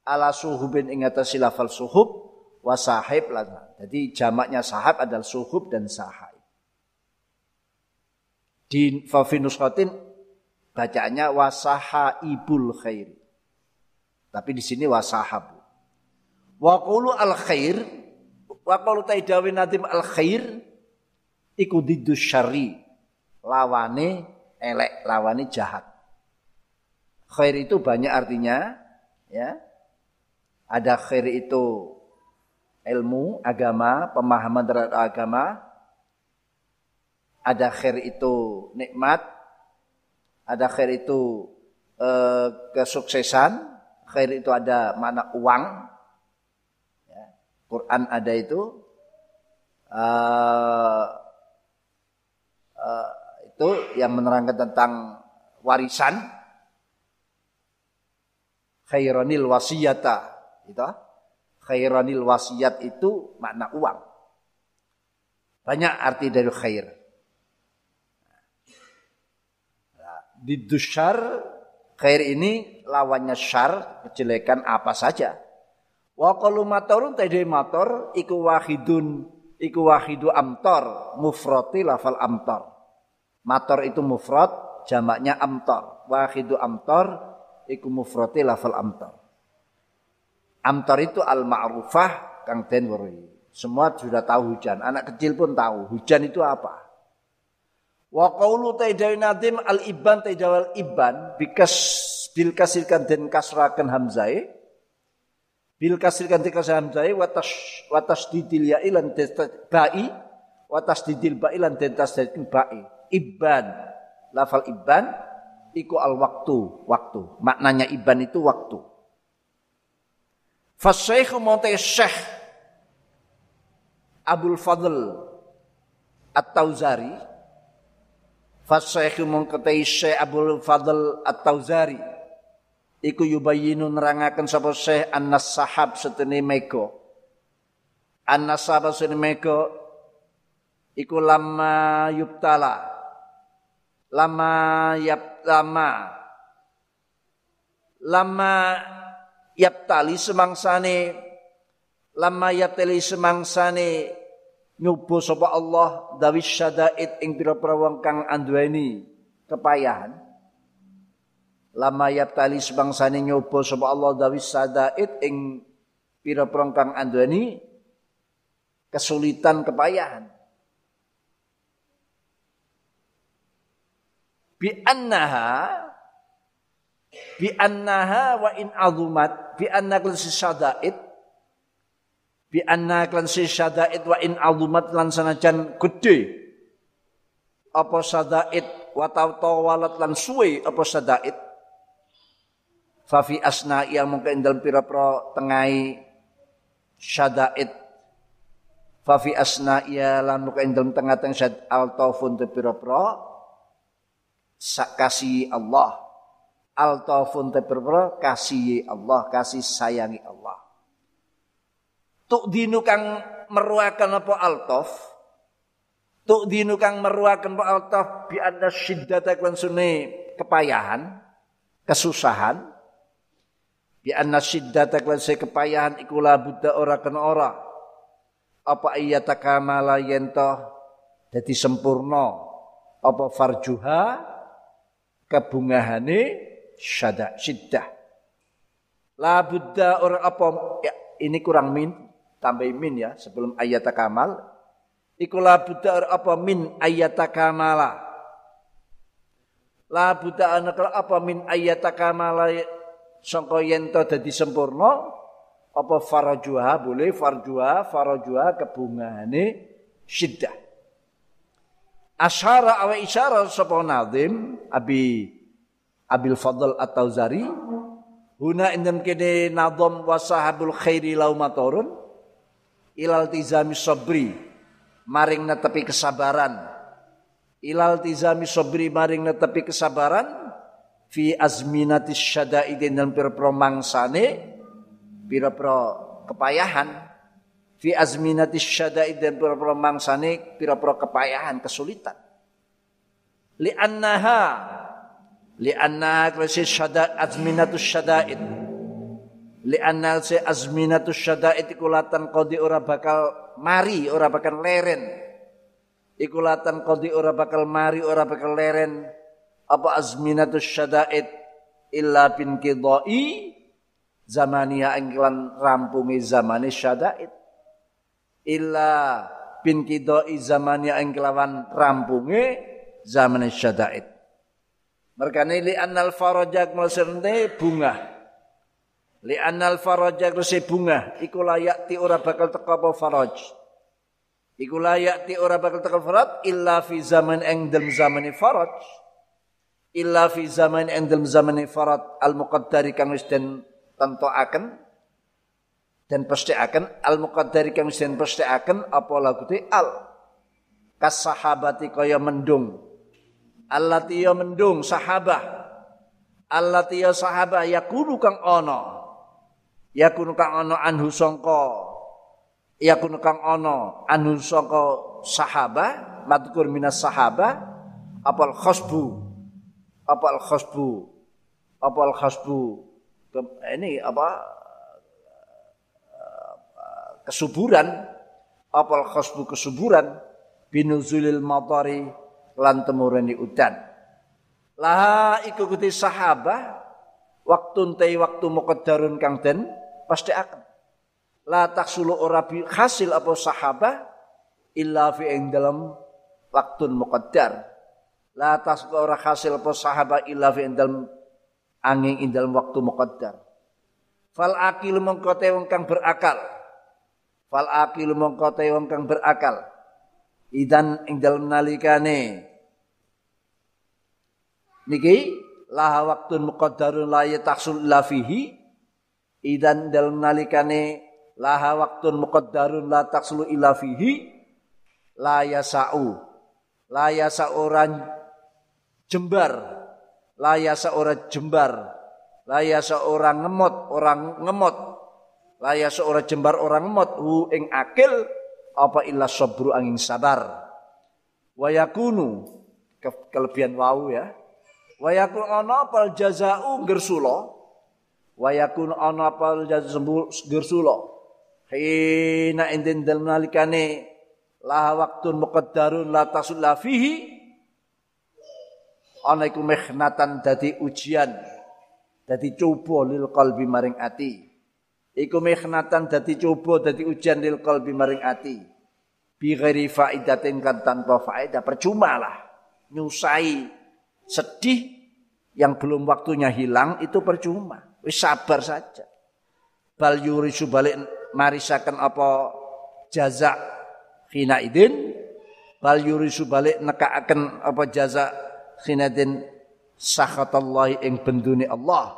[SPEAKER 1] Ala suhubin ing lafal suhub wasahib lah. Jadi jamaknya sahab adalah suhub dan sahib. Di Fafinuskotin bacaannya wasahaibul khair. Tapi di sini wasahabu. Wa qulu al khair wa qulu taidawi nadim al khair iku didus syari. Lawane elek, lawane jahat. Khair itu banyak artinya, ya. Ada khair itu ilmu agama, pemahaman terhadap agama. Ada khair itu nikmat, ada khair itu eh, kesuksesan, khair itu ada mana uang. Ya. Quran ada itu. Uh, uh, itu yang menerangkan tentang warisan khairanil wasiyata itu khairanil wasiat itu makna uang. Banyak arti dari khair. Di dushar, khair ini lawannya syar, kejelekan apa saja. Wa qalu matorun tadi motor iku wahidun iku wahidu amtor mufrati lafal amtor. Mator itu mufrad, jamaknya amtor. Wahidu amtor iku mufrati lafal amtor. Amtar itu al-ma'rufah kang den Semua sudah tahu hujan. Anak kecil pun tahu hujan itu apa. Wa qawlu taidawi nadim al-iban taidawal iban bikas bil kasirkan den kasrakan hamzai bil kasirkan den kasrakan hamzai watas watas didil ya ilan ba'i watas didil ba'i lan tasdidil ba'i iban Lafal iban iku al waktu, waktu. Maknanya iban itu waktu. Fasyekhu monte syekh Abdul Fadl At-Tauzari Fasyekhu mongketai syekh Abdul Fadl At-Tauzari. Iku yubayinu nerangaken sapa syekh annas sahab setene meko Annas sahab setene meko Iku lama yubtala. Lama yap lama lama yap tali semangsane. Lama yap tali semangsane nyoba sapa Allah dawis syadaid ing pira-pira wong kang anduweni kepayahan. Lama yap tali semangsane nyoba sapa Allah dawis syadaid ing pira-pira kang anduweni kesulitan kepayahan. Bi annaha bi annaha wa in azumat bi anna klan si syadaid bi anna klan si syadaid wa in azumat lan sanajan gede apa syadaid wa tawalat lan suwe apa syadaid fa fi asna yang mungkin dalam pira-pira tengai syadaid fa fi asna ya lan mungkin dalam tengah-tengah syad al taufun pira-pira kasih Allah. Altafun teperpro kasih Allah, kasih sayangi Allah. Tuk dinu kang meruakan apa altaf? Tuk dinu kang meruakan apa altaf bi anna syiddata klan kepayahan, kesusahan. Bi anna syiddata klan kepayahan ikulah buddha ora kena ora. Apa iya takamala yento jadi sempurna apa farjuha kebungahane syada syiddah. La buddha orang apa ya, ini kurang min tambah min ya sebelum ayat kamal. Iku la buddha orang apa min ayat kamala. La buddha anak apa min ayat kamala sangka yen to dadi sempurna apa farajuha boleh farjuha farajuha kebungahane syiddah. Asyara awa isyara sapa nazim Abi Abil Fadl At-Tauzari huna indam kene nadham wa sahabul khairi laumatorun ilal tizami sabri maring netepi kesabaran. Ilal tizami sabri maring netepi kesabaran fi azminatis syada'idin dan pira-pira mangsane pira-pira kepayahan. Fi azminati syada'id dan pura-pura mangsane pura-pura kepayahan kesulitan. Li annaha li annaha klasi syada azminatu syada'id li anna se azminatu syada'id ikulatan kodi ora bakal mari ora bakal leren ikulatan kodi ora bakal mari ora bakal leren apa azminatu syada'id illa bin kidai zamania englan rampungi zamani syada'id illa bin kidoi zamannya yang kelawan rampunge zaman syadaid. Merkane li annal farajak melserne bunga. Li annal farajak rese bunga iku layak ti ora bakal teko apa faraj. Iku layak ti ora bakal teko faraj? Illa fi zaman eng dalem zamane faraj. Illa fi zaman eng dalem zamane faraj al muqaddari kang wis den tentokaken dan pasti akan al muqaddari kang sen pasti akan apa lagu te al. Kas sahabati kaya mendung. Allati ya mendung sahabah. Allati ya sahabah yakunu kang ana yakunu kang ana anhu sangka. Yakunu kang ana anhu sangka sahabah madkur minas sahabah apal khasbu apal khasbu apal khasbu ini apa kesuburan apal khasbu kesuburan binuzulil matari lan temurani udan. Laha iku kuti sahabah waktu tei waktu muqaddarun kang den pasti akan. La taksulu ora hasil apa sahabah illa fi ing dalam waktu muqaddar. La taksulu ora hasil apa sahabah illa fi ing dalam angin ing dalam waktu muqaddar. Fal akil mengkote wong kang berakal. Fal akil mongko te wong kang berakal. Idan ing dalem nalikane. Niki laha waktun muqaddarun la yatahsul illa fihi idan dalam nalikane laha waktun muqaddarun la taksulu illa fihi la yasau. La yasa orang jembar. La yasa orang jembar. La yasa orang ngemot orang ngemot. La yasa orang jembar orang ngemot. Hu ing akil apa illa sabru angin sabar. Wayakunu kelebihan wau ya. Wayakun ana pal jazau gersula. Wayakun ana pal gersula. Hina indin dalem nalikane la waktun muqaddarun la tasulla fihi ana iku mihnatan dadi ujian dadi coba lil qalbi maring ati iku mihnatan dadi coba dadi ujian lil qalbi maring ati bi ghairi faidatin kan tanpa faedah percuma lah nyusai sedih yang belum waktunya hilang itu percuma. Wis sabar saja. Bal yurisu balik marisakan apa jaza khina idin. Bal yurisu balik nekaaken apa jaza khina idin. Sakhatallahi ing benduni Allah.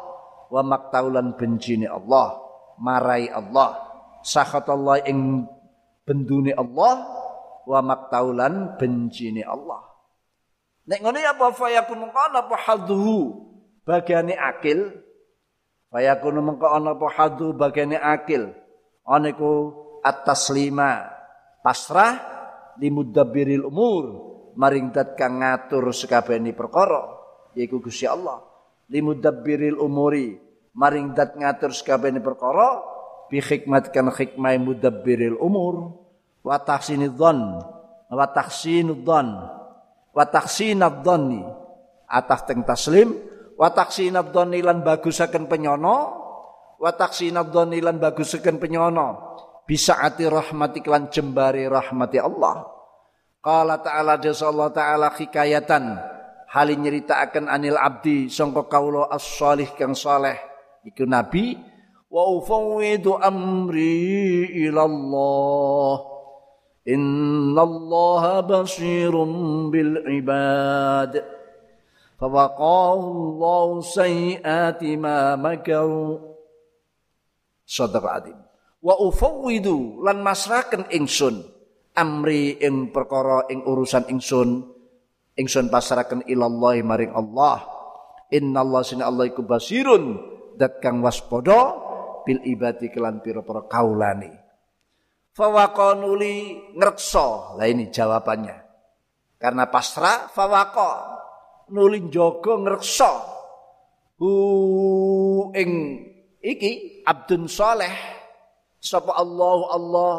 [SPEAKER 1] Wa maktaulan bencini Allah. Marai Allah. Sakhatallahi ing benduni Allah. Wa maktaulan bencini Allah. Nek ngene apa fayakun mengko ana apa hadhu? Bagiane akil. Fayakun mengko ana apa hadhu bagiane akil. Ana iku at-taslima. Pasrah limudabbiril umur. Maring dat kang ngatur sekabehane perkara yaiku Gusti Allah. Limudabbiril umuri. Maring dat ngatur sekabehane perkara bi hikmat kan hikmah mudabbiril umur. Wa tahsinidz dzan wa tahsinudz dzan wa atah teng taslim wa lan bagusaken penyono wa lan bagusaken penyono bisa ati rahmatik lan jembari rahmati Allah. Qala ta'ala Allah ta'ala hikayatan. Hali nyeritakan anil abdi sangka kaula as-salih kang saleh. Iku nabi wa ufawwidu amri ilallah. Innallaha basirun bil ibad. Allah sayyati ma makaru. Sadaq adim. Wa ufawwidu lan masraken ingsun amri ing perkara ing urusan ingsun ingsun pasraken ilallah maring Allah. Innallaha sin Allah iku basirun dat kang waspada bil ibadi kelan pira-pira kaulane. Fawakonuli ngerkso. Lah ini jawabannya. Karena pasrah fawako nuli jogo ngerkso. Hu ing iki abdun soleh. Sapa Allah Allah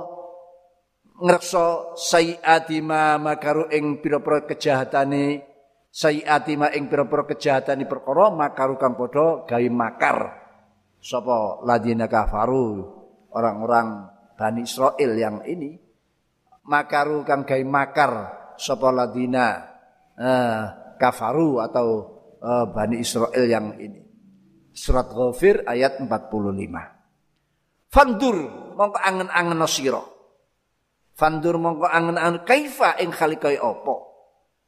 [SPEAKER 1] ngerkso sayyati ma makaru ing pira-pira kejahatane sayyati ma ing pira-pira kejahatane perkara makaru kang padha gawe makar sapa ladina kafaru orang-orang Bani Israel yang ini makaru kang gawe makar sapa ladina eh, kafaru atau eh, Bani Israel yang ini. Surat Ghafir ayat 45. Fandur mongko angen-angen sira. Fandur mongko angen-angen kaifa ing khalikai apa?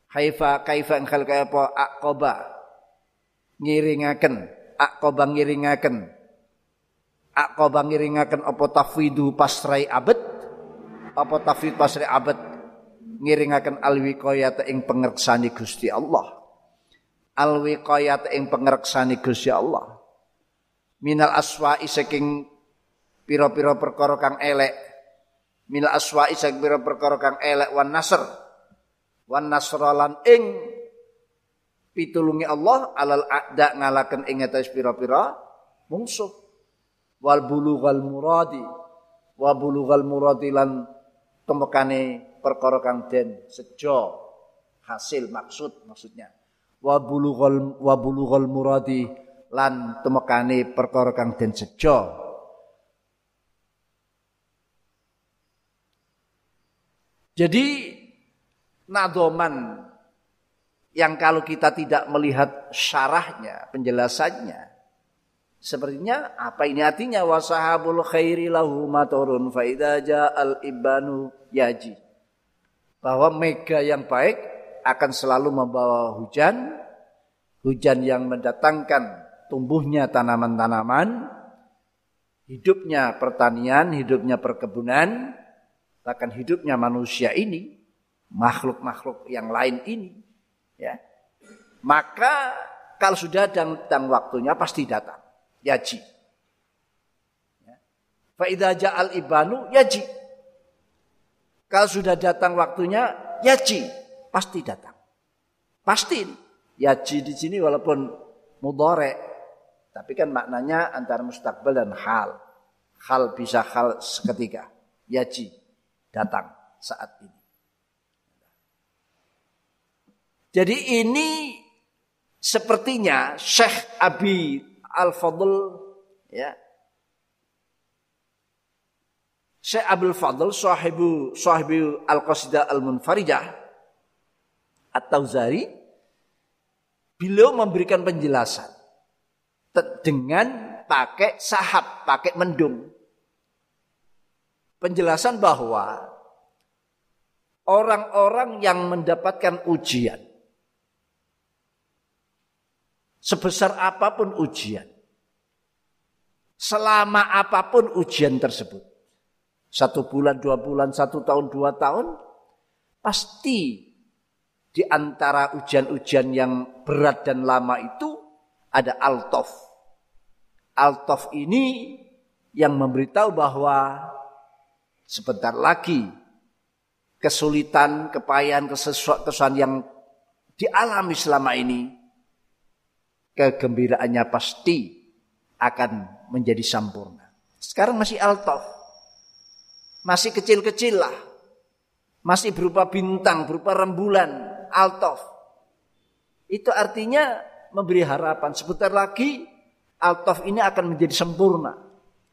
[SPEAKER 1] Kaifa kaifa ing khalikai apa? Aqaba ngiringaken, aqaba ngiringaken Aqaba ngiringaken apa tafwidu pasrai abad apa tafwid pasrai abad ngiringaken alwiqayat ing pengerksani Gusti Allah. Alwiqayat ing pengerksani Gusti Allah. Minal aswa'i saking pira-pira perkara kang elek. Minal aswa'i saking pira perkara kang elek. Wan nasr. Wan nasralan ing pitulungi Allah alal a'da ngalaken ing atas pira-pira mungsuh. Wal bulughal muradi. Wa bulughal muradi lan temekane perkara kang den sejo hasil maksud maksudnya. Wa bulughal wa bulughal muradi lan temekane perkara kang den sejo. Jadi nadoman yang kalau kita tidak melihat syarahnya, penjelasannya, Sepertinya apa ini artinya? Wasahabul khairi lahu maturun faida al ibanu yaji. Bahwa mega yang baik akan selalu membawa hujan Hujan yang mendatangkan tumbuhnya tanaman-tanaman, hidupnya pertanian, hidupnya perkebunan, bahkan hidupnya manusia ini, makhluk-makhluk yang lain ini, ya. Maka kalau sudah datang waktunya pasti datang. Yaji. Ya. Faidah ja'al ibanu yaji. Kalau sudah datang waktunya yaji, pasti datang. Pasti yaji di sini walaupun mudore, tapi kan maknanya antara mustakbal dan hal. Hal bisa hal seketika. Yaji datang saat ini. Jadi ini sepertinya Syekh Abi Al-Fadl ya. Syekh Abdul Fadl sahibu sahibu Al-Qasidah Al-Munfaridah At-Tauzari beliau memberikan penjelasan dengan pakai sahab, pakai mendung. Penjelasan bahwa orang-orang yang mendapatkan ujian sebesar apa pun ujian, selama apa pun ujian tersebut, satu bulan, dua bulan, satu tahun, dua tahun, pasti di antara ujian-ujian yang berat dan lama itu ada altof. Altof ini yang memberitahu bahwa sebentar lagi kesulitan, kepayahan, kesesuaian yang dialami selama ini, kegembiraannya pasti akan menjadi sempurna. Sekarang masih altof. Masih kecil-kecil lah. Masih berupa bintang, berupa rembulan, altof. Itu artinya memberi harapan. Sebentar lagi altof ini akan menjadi sempurna.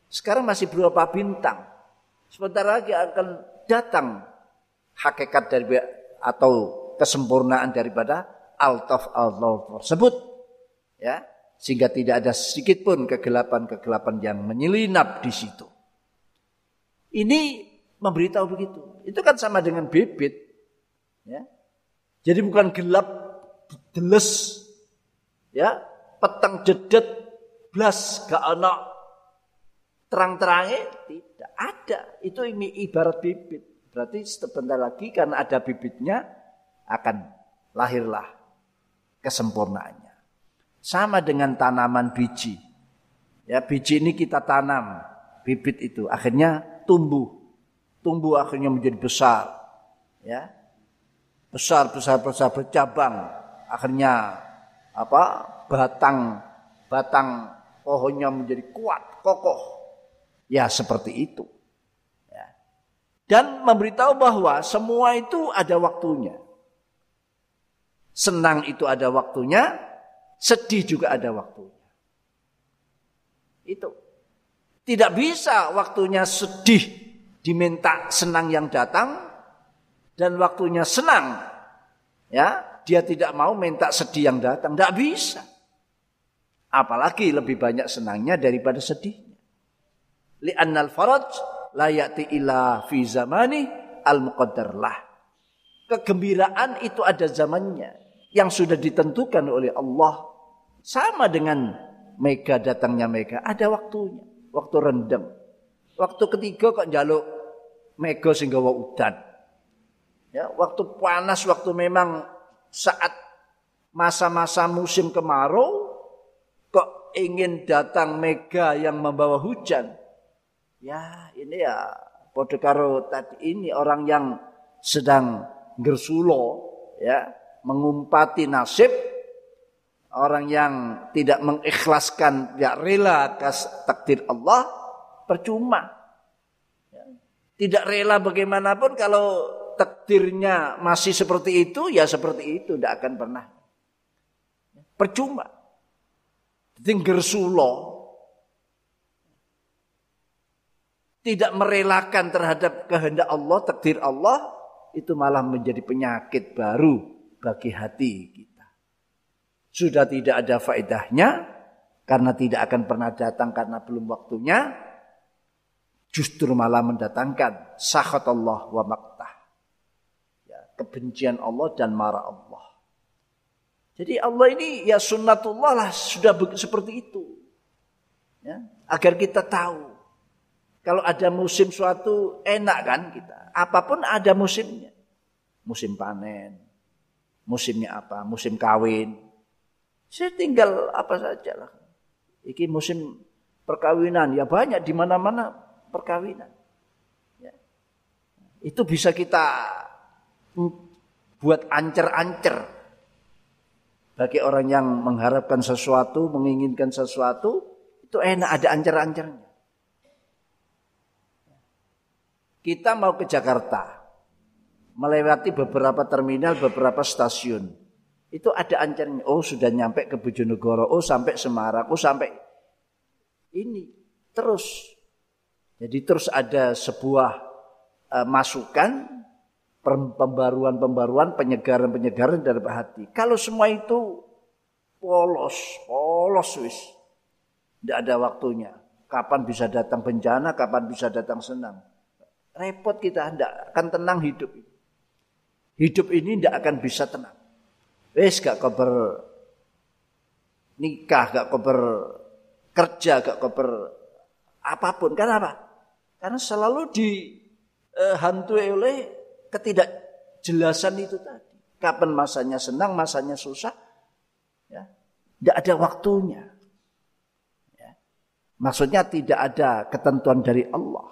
[SPEAKER 1] Sekarang masih berupa bintang. Sebentar lagi akan datang hakikat dari atau kesempurnaan daripada altof altof tersebut. Ya, sehingga tidak ada sedikit pun kegelapan-kegelapan yang menyelinap di situ. Ini memberitahu begitu. Itu kan sama dengan bibit. Ya. Jadi bukan gelap deles ya, petang jedet blas gak anak terang-terangnya tidak ada. Itu ini ibarat bibit. Berarti sebentar lagi karena ada bibitnya akan lahirlah kesempurnaannya. Sama dengan tanaman biji. Ya, biji ini kita tanam, bibit itu akhirnya tumbuh. Tumbuh akhirnya menjadi besar. Ya, besar besar besar bercabang. Akhirnya apa batang batang pohonnya menjadi kuat kokoh. Ya seperti itu. Ya. dan memberitahu bahwa semua itu ada waktunya. Senang itu ada waktunya sedih juga ada waktunya. Itu tidak bisa waktunya sedih diminta senang yang datang dan waktunya senang, ya dia tidak mau minta sedih yang datang, tidak bisa. Apalagi lebih banyak senangnya daripada sedihnya. Li'annal faraj la ya'ti ila fi zamani al muqaddar lah. Kegembiraan itu ada zamannya yang sudah ditentukan oleh Allah. Sama dengan mega datangnya mega, ada waktunya. Waktu rendem. Waktu ketiga kok jaluk mega sehingga udan. Ya, waktu panas, waktu memang saat masa-masa musim kemarau, kok ingin datang mega yang membawa hujan. Ya, ini ya karo tadi ini orang yang sedang gersulo, ya, mengumpati nasib orang yang tidak mengikhlaskan ya rela atas takdir Allah percuma. Ya. Tidak rela bagaimanapun kalau takdirnya masih seperti itu, ya seperti itu, tidak akan pernah. Percuma. Tinggal sulo. Tidak merelakan terhadap kehendak Allah, takdir Allah, itu malah menjadi penyakit baru bagi hati kita. Sudah tidak ada faedahnya, karena tidak akan pernah datang karena belum waktunya, justru malah mendatangkan sahat Allah wa maktah kebencian Allah dan marah Allah. Jadi Allah ini ya sunnatullah lah sudah seperti itu. Ya, agar kita tahu. Kalau ada musim suatu enak kan kita. Apa pun ada musimnya. Musim panen. Musimnya apa? Musim kawin. Saya tinggal apa saja lah. Iki musim perkawinan. Ya banyak di mana-mana perkawinan. Ya. Itu bisa kita buat ancer-ancer bagi orang yang mengharapkan sesuatu, menginginkan sesuatu, itu enak ada ancer-ancernya. Kita mau ke Jakarta, melewati beberapa terminal, beberapa stasiun. Itu ada ancernya. Oh sudah nyampe ke Bojonegoro, oh sampai Semarang, oh sampai ini. Terus. Jadi terus ada sebuah uh, masukan pembaruan-pembaruan, penyegaran-penyegaran dari hati. Kalau semua itu polos, polos wis. Tidak ada waktunya. Kapan bisa datang bencana, kapan bisa datang senang. Repot kita, tidak akan tenang hidup. Hidup ini tidak akan bisa tenang. Wis gak kober nikah, gak kober kerja, gak kober apa pun. Karena apa? Karena selalu dihantui oleh ketidakjelasan itu tadi. Kapan masanya senang, masanya susah. Ya. Tidak ada waktunya. Ya. Maksudnya tidak ada ketentuan dari Allah.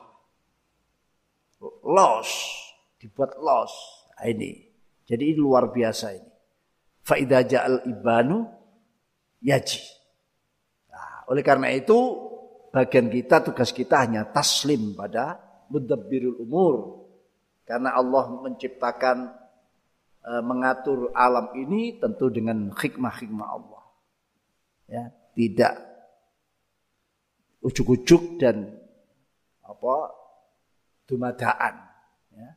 [SPEAKER 1] Loss. Dibuat loss. Nah, ini. Jadi ini luar biasa ini. Faidah ja'al ibanu yaji. Nah, oleh karena itu bagian kita, tugas kita hanya taslim pada mudabbirul umur karena Allah menciptakan e, mengatur alam ini tentu dengan hikmah-hikmah Allah. Ya, tidak ujuk-ujuk dan apa dumadaan ya.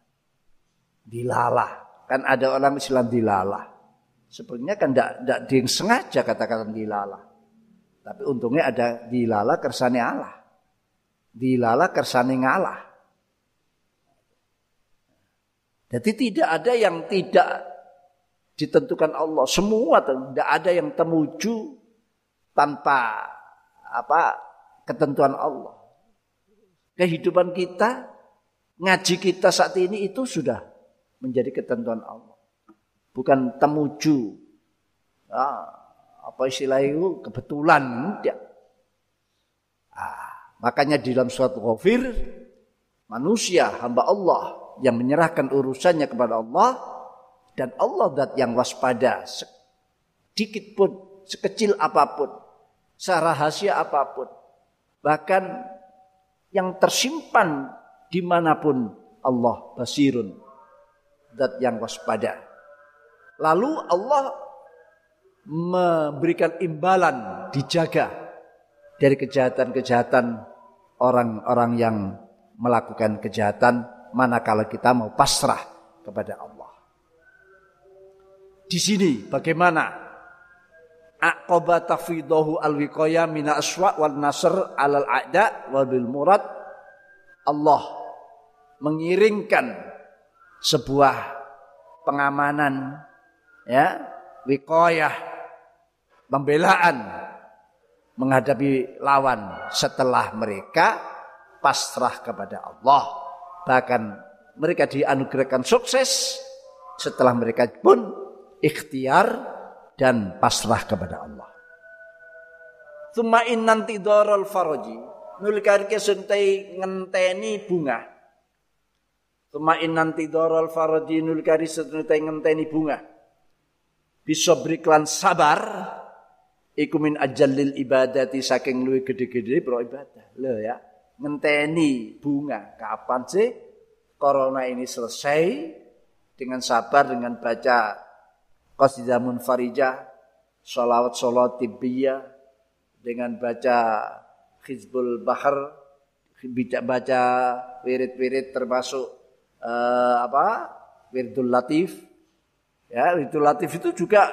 [SPEAKER 1] Dilalah. Kan ada orang Islam dilalah. Sebenarnya kan tidak tidak sengaja kata-kata dilalah. Tapi untungnya ada dilala kersane Allah. Dilala kersane ngalah. Jadi tidak ada yang tidak ditentukan Allah. Semua tidak ada yang temuju tanpa apa ketentuan Allah. Kehidupan kita, ngaji kita saat ini itu sudah menjadi ketentuan Allah. Bukan temuju. Ah, apa istilah itu kebetulan tidak. Ah, makanya di dalam suatu ghafir manusia hamba Allah yang menyerahkan urusannya kepada Allah dan Allah dat yang waspada sedikit pun sekecil apa pun serahasia apa pun bahkan yang tersimpan di mana pun Allah basirun dat yang waspada lalu Allah memberikan imbalan dijaga dari kejahatan-kejahatan orang-orang yang melakukan kejahatan manakala kita mau pasrah kepada Allah. Di sini bagaimana aqaba tafidahu alwiqaya mina aswa wal nasr alal a'da wal bil murad Allah mengiringkan sebuah pengamanan ya wiqayah pembelaan menghadapi lawan setelah mereka pasrah kepada Allah Bahkan mereka dianugerahkan sukses setelah mereka pun ikhtiar dan pasrah kepada Allah. Thumma nanti dorol faroji. Nulikari kesuntai ngenteni bunga. Thumma nanti dorol faroji nulikari kesuntai ngenteni bunga. Bisa beriklan sabar. Iku min ajallil ibadati saking luwih gede-gede pro ibadah. Loh ya ngenteni bunga. Kapan sih corona ini selesai? Dengan sabar, dengan baca qasidah munfarijah, salawat tibbiyah, dengan baca Hizbul Bahar, baca wirid-wirid termasuk uh, apa? Wirdul Latif. Ya, itu latif itu juga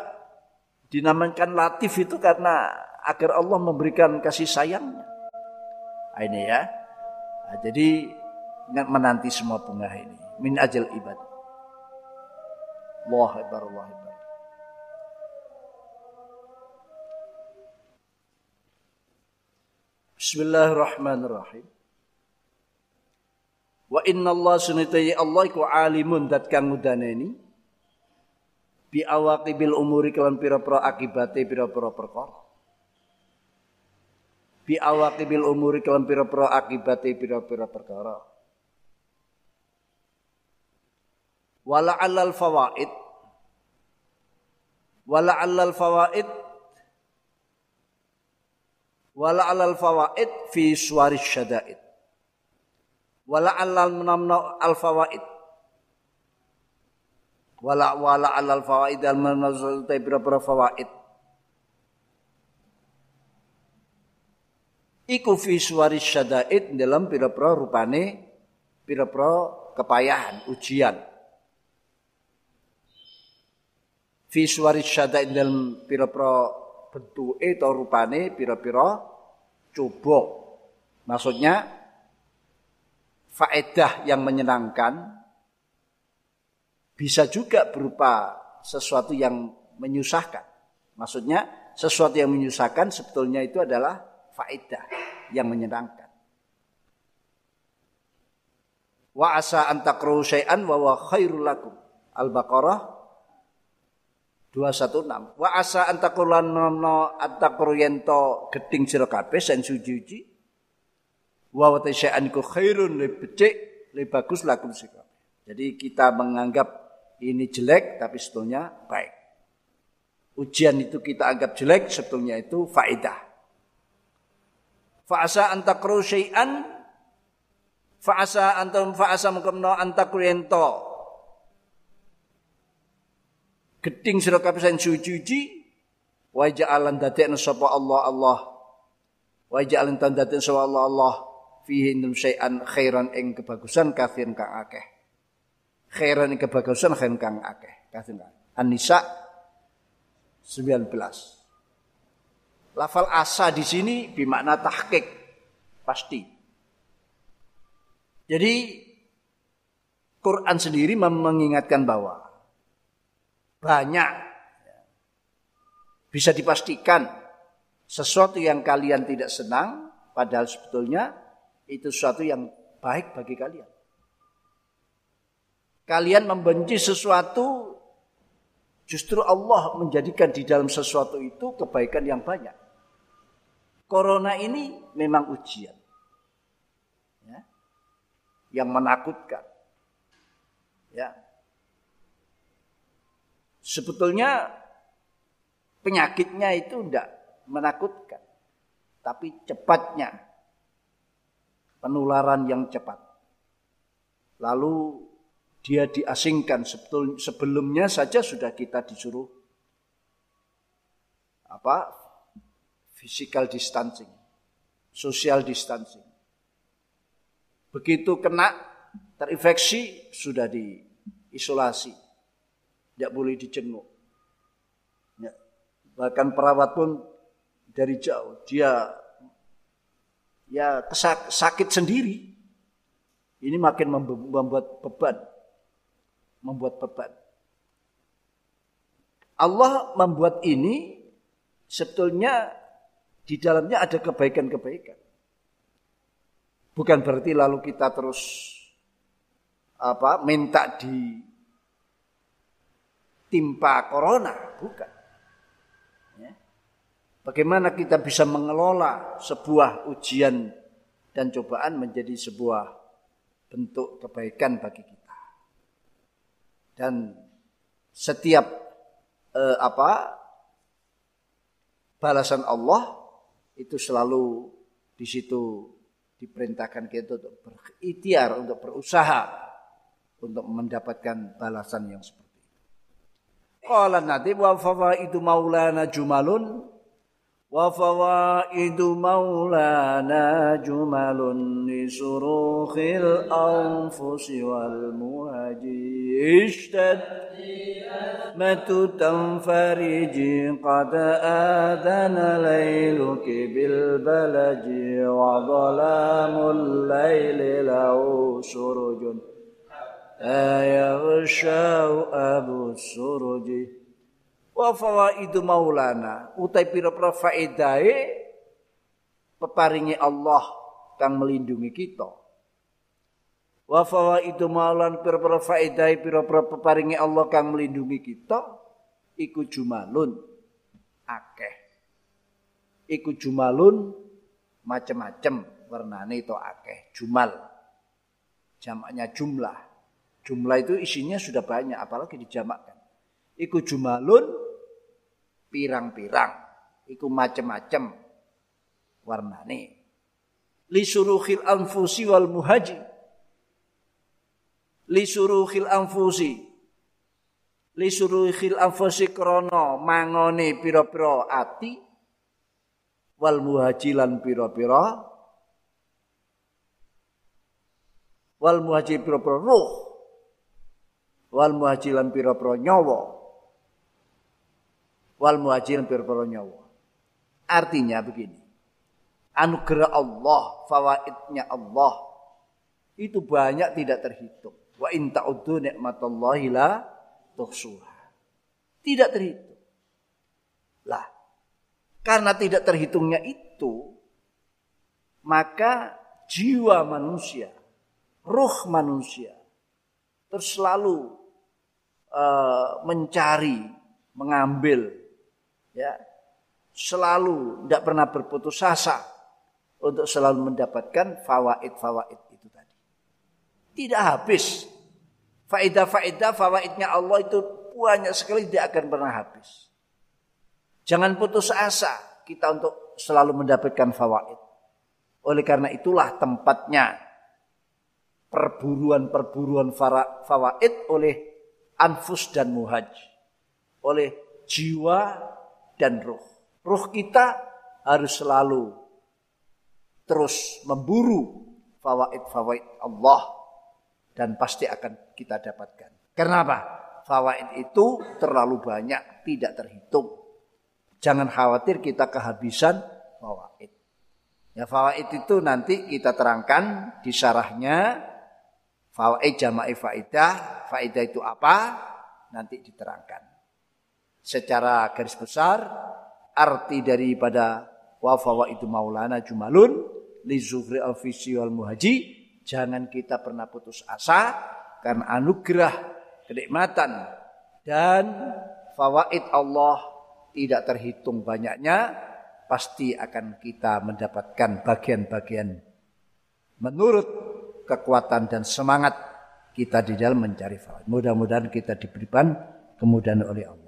[SPEAKER 1] dinamakan latif itu karena agar Allah memberikan kasih sayangnya. Nah, ini ya. Nah, jadi menanti semua bunga ini min ajal ibad. Allah ibar, Allah ibar. Bismillahirrahmanirrahim. Wa inna Allah sunnitai Allah ku alimun datkan kang ini bi awaqibil umuri kelan pira-pira akibate pira-pira perkara. Bi awaqibil umuri kelan pira-pira akibate pira-pira perkara. Wala alal fawaid Wala alal fawaid Wala alal fawaid fi suwaris syada'id wala alal menamna al fawaid wala wala alal fawaid al manazul ta pira fawaid. Iku fi suwari syadaid dalam pira-pira rupane pira-pira kepayahan ujian. Fi suwari syadaid dalam pira-pira bentuke atau rupane pira-pira coba. Maksudnya faedah yang menyenangkan bisa juga berupa sesuatu yang menyusahkan. Maksudnya sesuatu yang menyusahkan sebetulnya itu adalah faedah yang menyenangkan. Wa asa antakru syai'an wa wa khairul lakum. Al-Baqarah 216. Wa asa antakulan nono antakru yento geding sira kabeh sen suci wa wa tasya'an khairun lebih becik lebih bagus lakum sikap. Jadi kita menganggap ini jelek tapi sebetulnya baik. Ujian itu kita anggap jelek sebetulnya itu faedah. Fa'asa antakru syai'an fa'asa antum fa'asa mengkemno antakru ento geding sira kabeh suci wa ja'alan dadekna sapa Allah Allah wa ja'alan tandadekna sapa Allah Allah fihi syai'an khairan ing kebagusan kafir kang. Khairan ing kebagusan khairan kang akeh. Kafir kang. An-Nisa 19. Lafal asa di sini bermakna tahqiq. Pasti. Jadi Quran sendiri mengingatkan bahwa banyak bisa dipastikan sesuatu yang kalian tidak senang padahal sebetulnya itu sesuatu yang baik bagi kalian. Kalian membenci sesuatu, justru Allah menjadikan di dalam sesuatu itu kebaikan yang banyak. Corona ini memang ujian. Ya, yang menakutkan. Ya. Sebetulnya penyakitnya itu tidak menakutkan. Tapi cepatnya penularan yang cepat. Lalu dia diasingkan sebelumnya saja sudah kita disuruh apa physical distancing, social distancing. Begitu kena terinfeksi sudah diisolasi, tidak boleh dijenguk. Ya. Bahkan perawat pun dari jauh dia ya sakit sendiri. Ini makin membuat beban. Membuat beban. Allah membuat ini sebetulnya di dalamnya ada kebaikan-kebaikan. Bukan berarti lalu kita terus apa minta di timpa corona, bukan. Bagaimana kita bisa mengelola sebuah ujian dan cobaan menjadi sebuah bentuk kebaikan bagi kita. Dan setiap eh, apa balasan Allah itu selalu di situ diperintahkan kita untuk berikhtiar, untuk berusaha untuk mendapatkan balasan yang seperti itu. Qala nanti wa itu maulana jumalun وفوائد مولانا جمل لصروخ الأنفس والمهج اشتد مت تنفرج قد آذن ليلك بالبلج وظلام الليل له سرج. لا يغشى أبو السرج. Wa fawaidu maulana utai pira-pira faedahe peparingi Allah kang melindungi kita. Wa itu maulan pira-pira faedah pira-pira peparingi Allah kang melindungi kita iku jumalun akeh. Iku jumalun macem-macem warnane itu akeh. Jumal. Jamaknya jumlah. Jumlah itu isinya sudah banyak apalagi dijamakkan. Iku jumalun pirang-pirang. Iku macem-macem warnane. Li suruhil anfusi wal muhaji. Li suruhil anfusi. Li suruhil anfusi krono mangone piro-piro ati wal muhajilan piro-piro wal muhajir piro-piro ruh wal muhajilan piro-piro nyawa wal muhajilan piro-piro nyawa. Artinya begini. Anugerah Allah fawaidnya Allah itu banyak tidak terhitung. Wa in ta'uddu nikmatallahi la tuhsuha. Tidak terhitung. Lah karena tidak terhitungnya itu, maka jiwa manusia, ruh manusia, terus selalu uh, mencari, mengambil, ya, selalu tidak pernah berputus asa untuk selalu mendapatkan fawaid-fawaid itu tadi. Tidak habis. Faedah-faedah, fawaidnya Allah itu banyak sekali tidak akan pernah habis. Jangan putus asa kita untuk selalu mendapatkan fawaid. Oleh karena itulah tempatnya perburuan-perburuan fawaid oleh anfus dan muhaj. Oleh jiwa dan ruh. Ruh kita harus selalu terus memburu fawaid-fawaid Allah dan pasti akan kita dapatkan. Kenapa? Fawaid itu terlalu banyak, tidak terhitung. Jangan khawatir kita kehabisan fawaid. Ya fawaid itu nanti kita terangkan di syarahnya fawaid jama'i faidah, faidah itu apa? Nanti diterangkan. Secara garis besar arti daripada wa itu maulana jumalun li zuhri al wal muhaji jangan kita pernah putus asa karena anugerah kenikmatan dan fawaid Allah tidak terhitung banyaknya, pasti akan kita mendapatkan bagian-bagian menurut kekuatan dan semangat kita di dalam mencari fawaid. Mudah-mudahan kita diberikan kemudahan oleh Allah.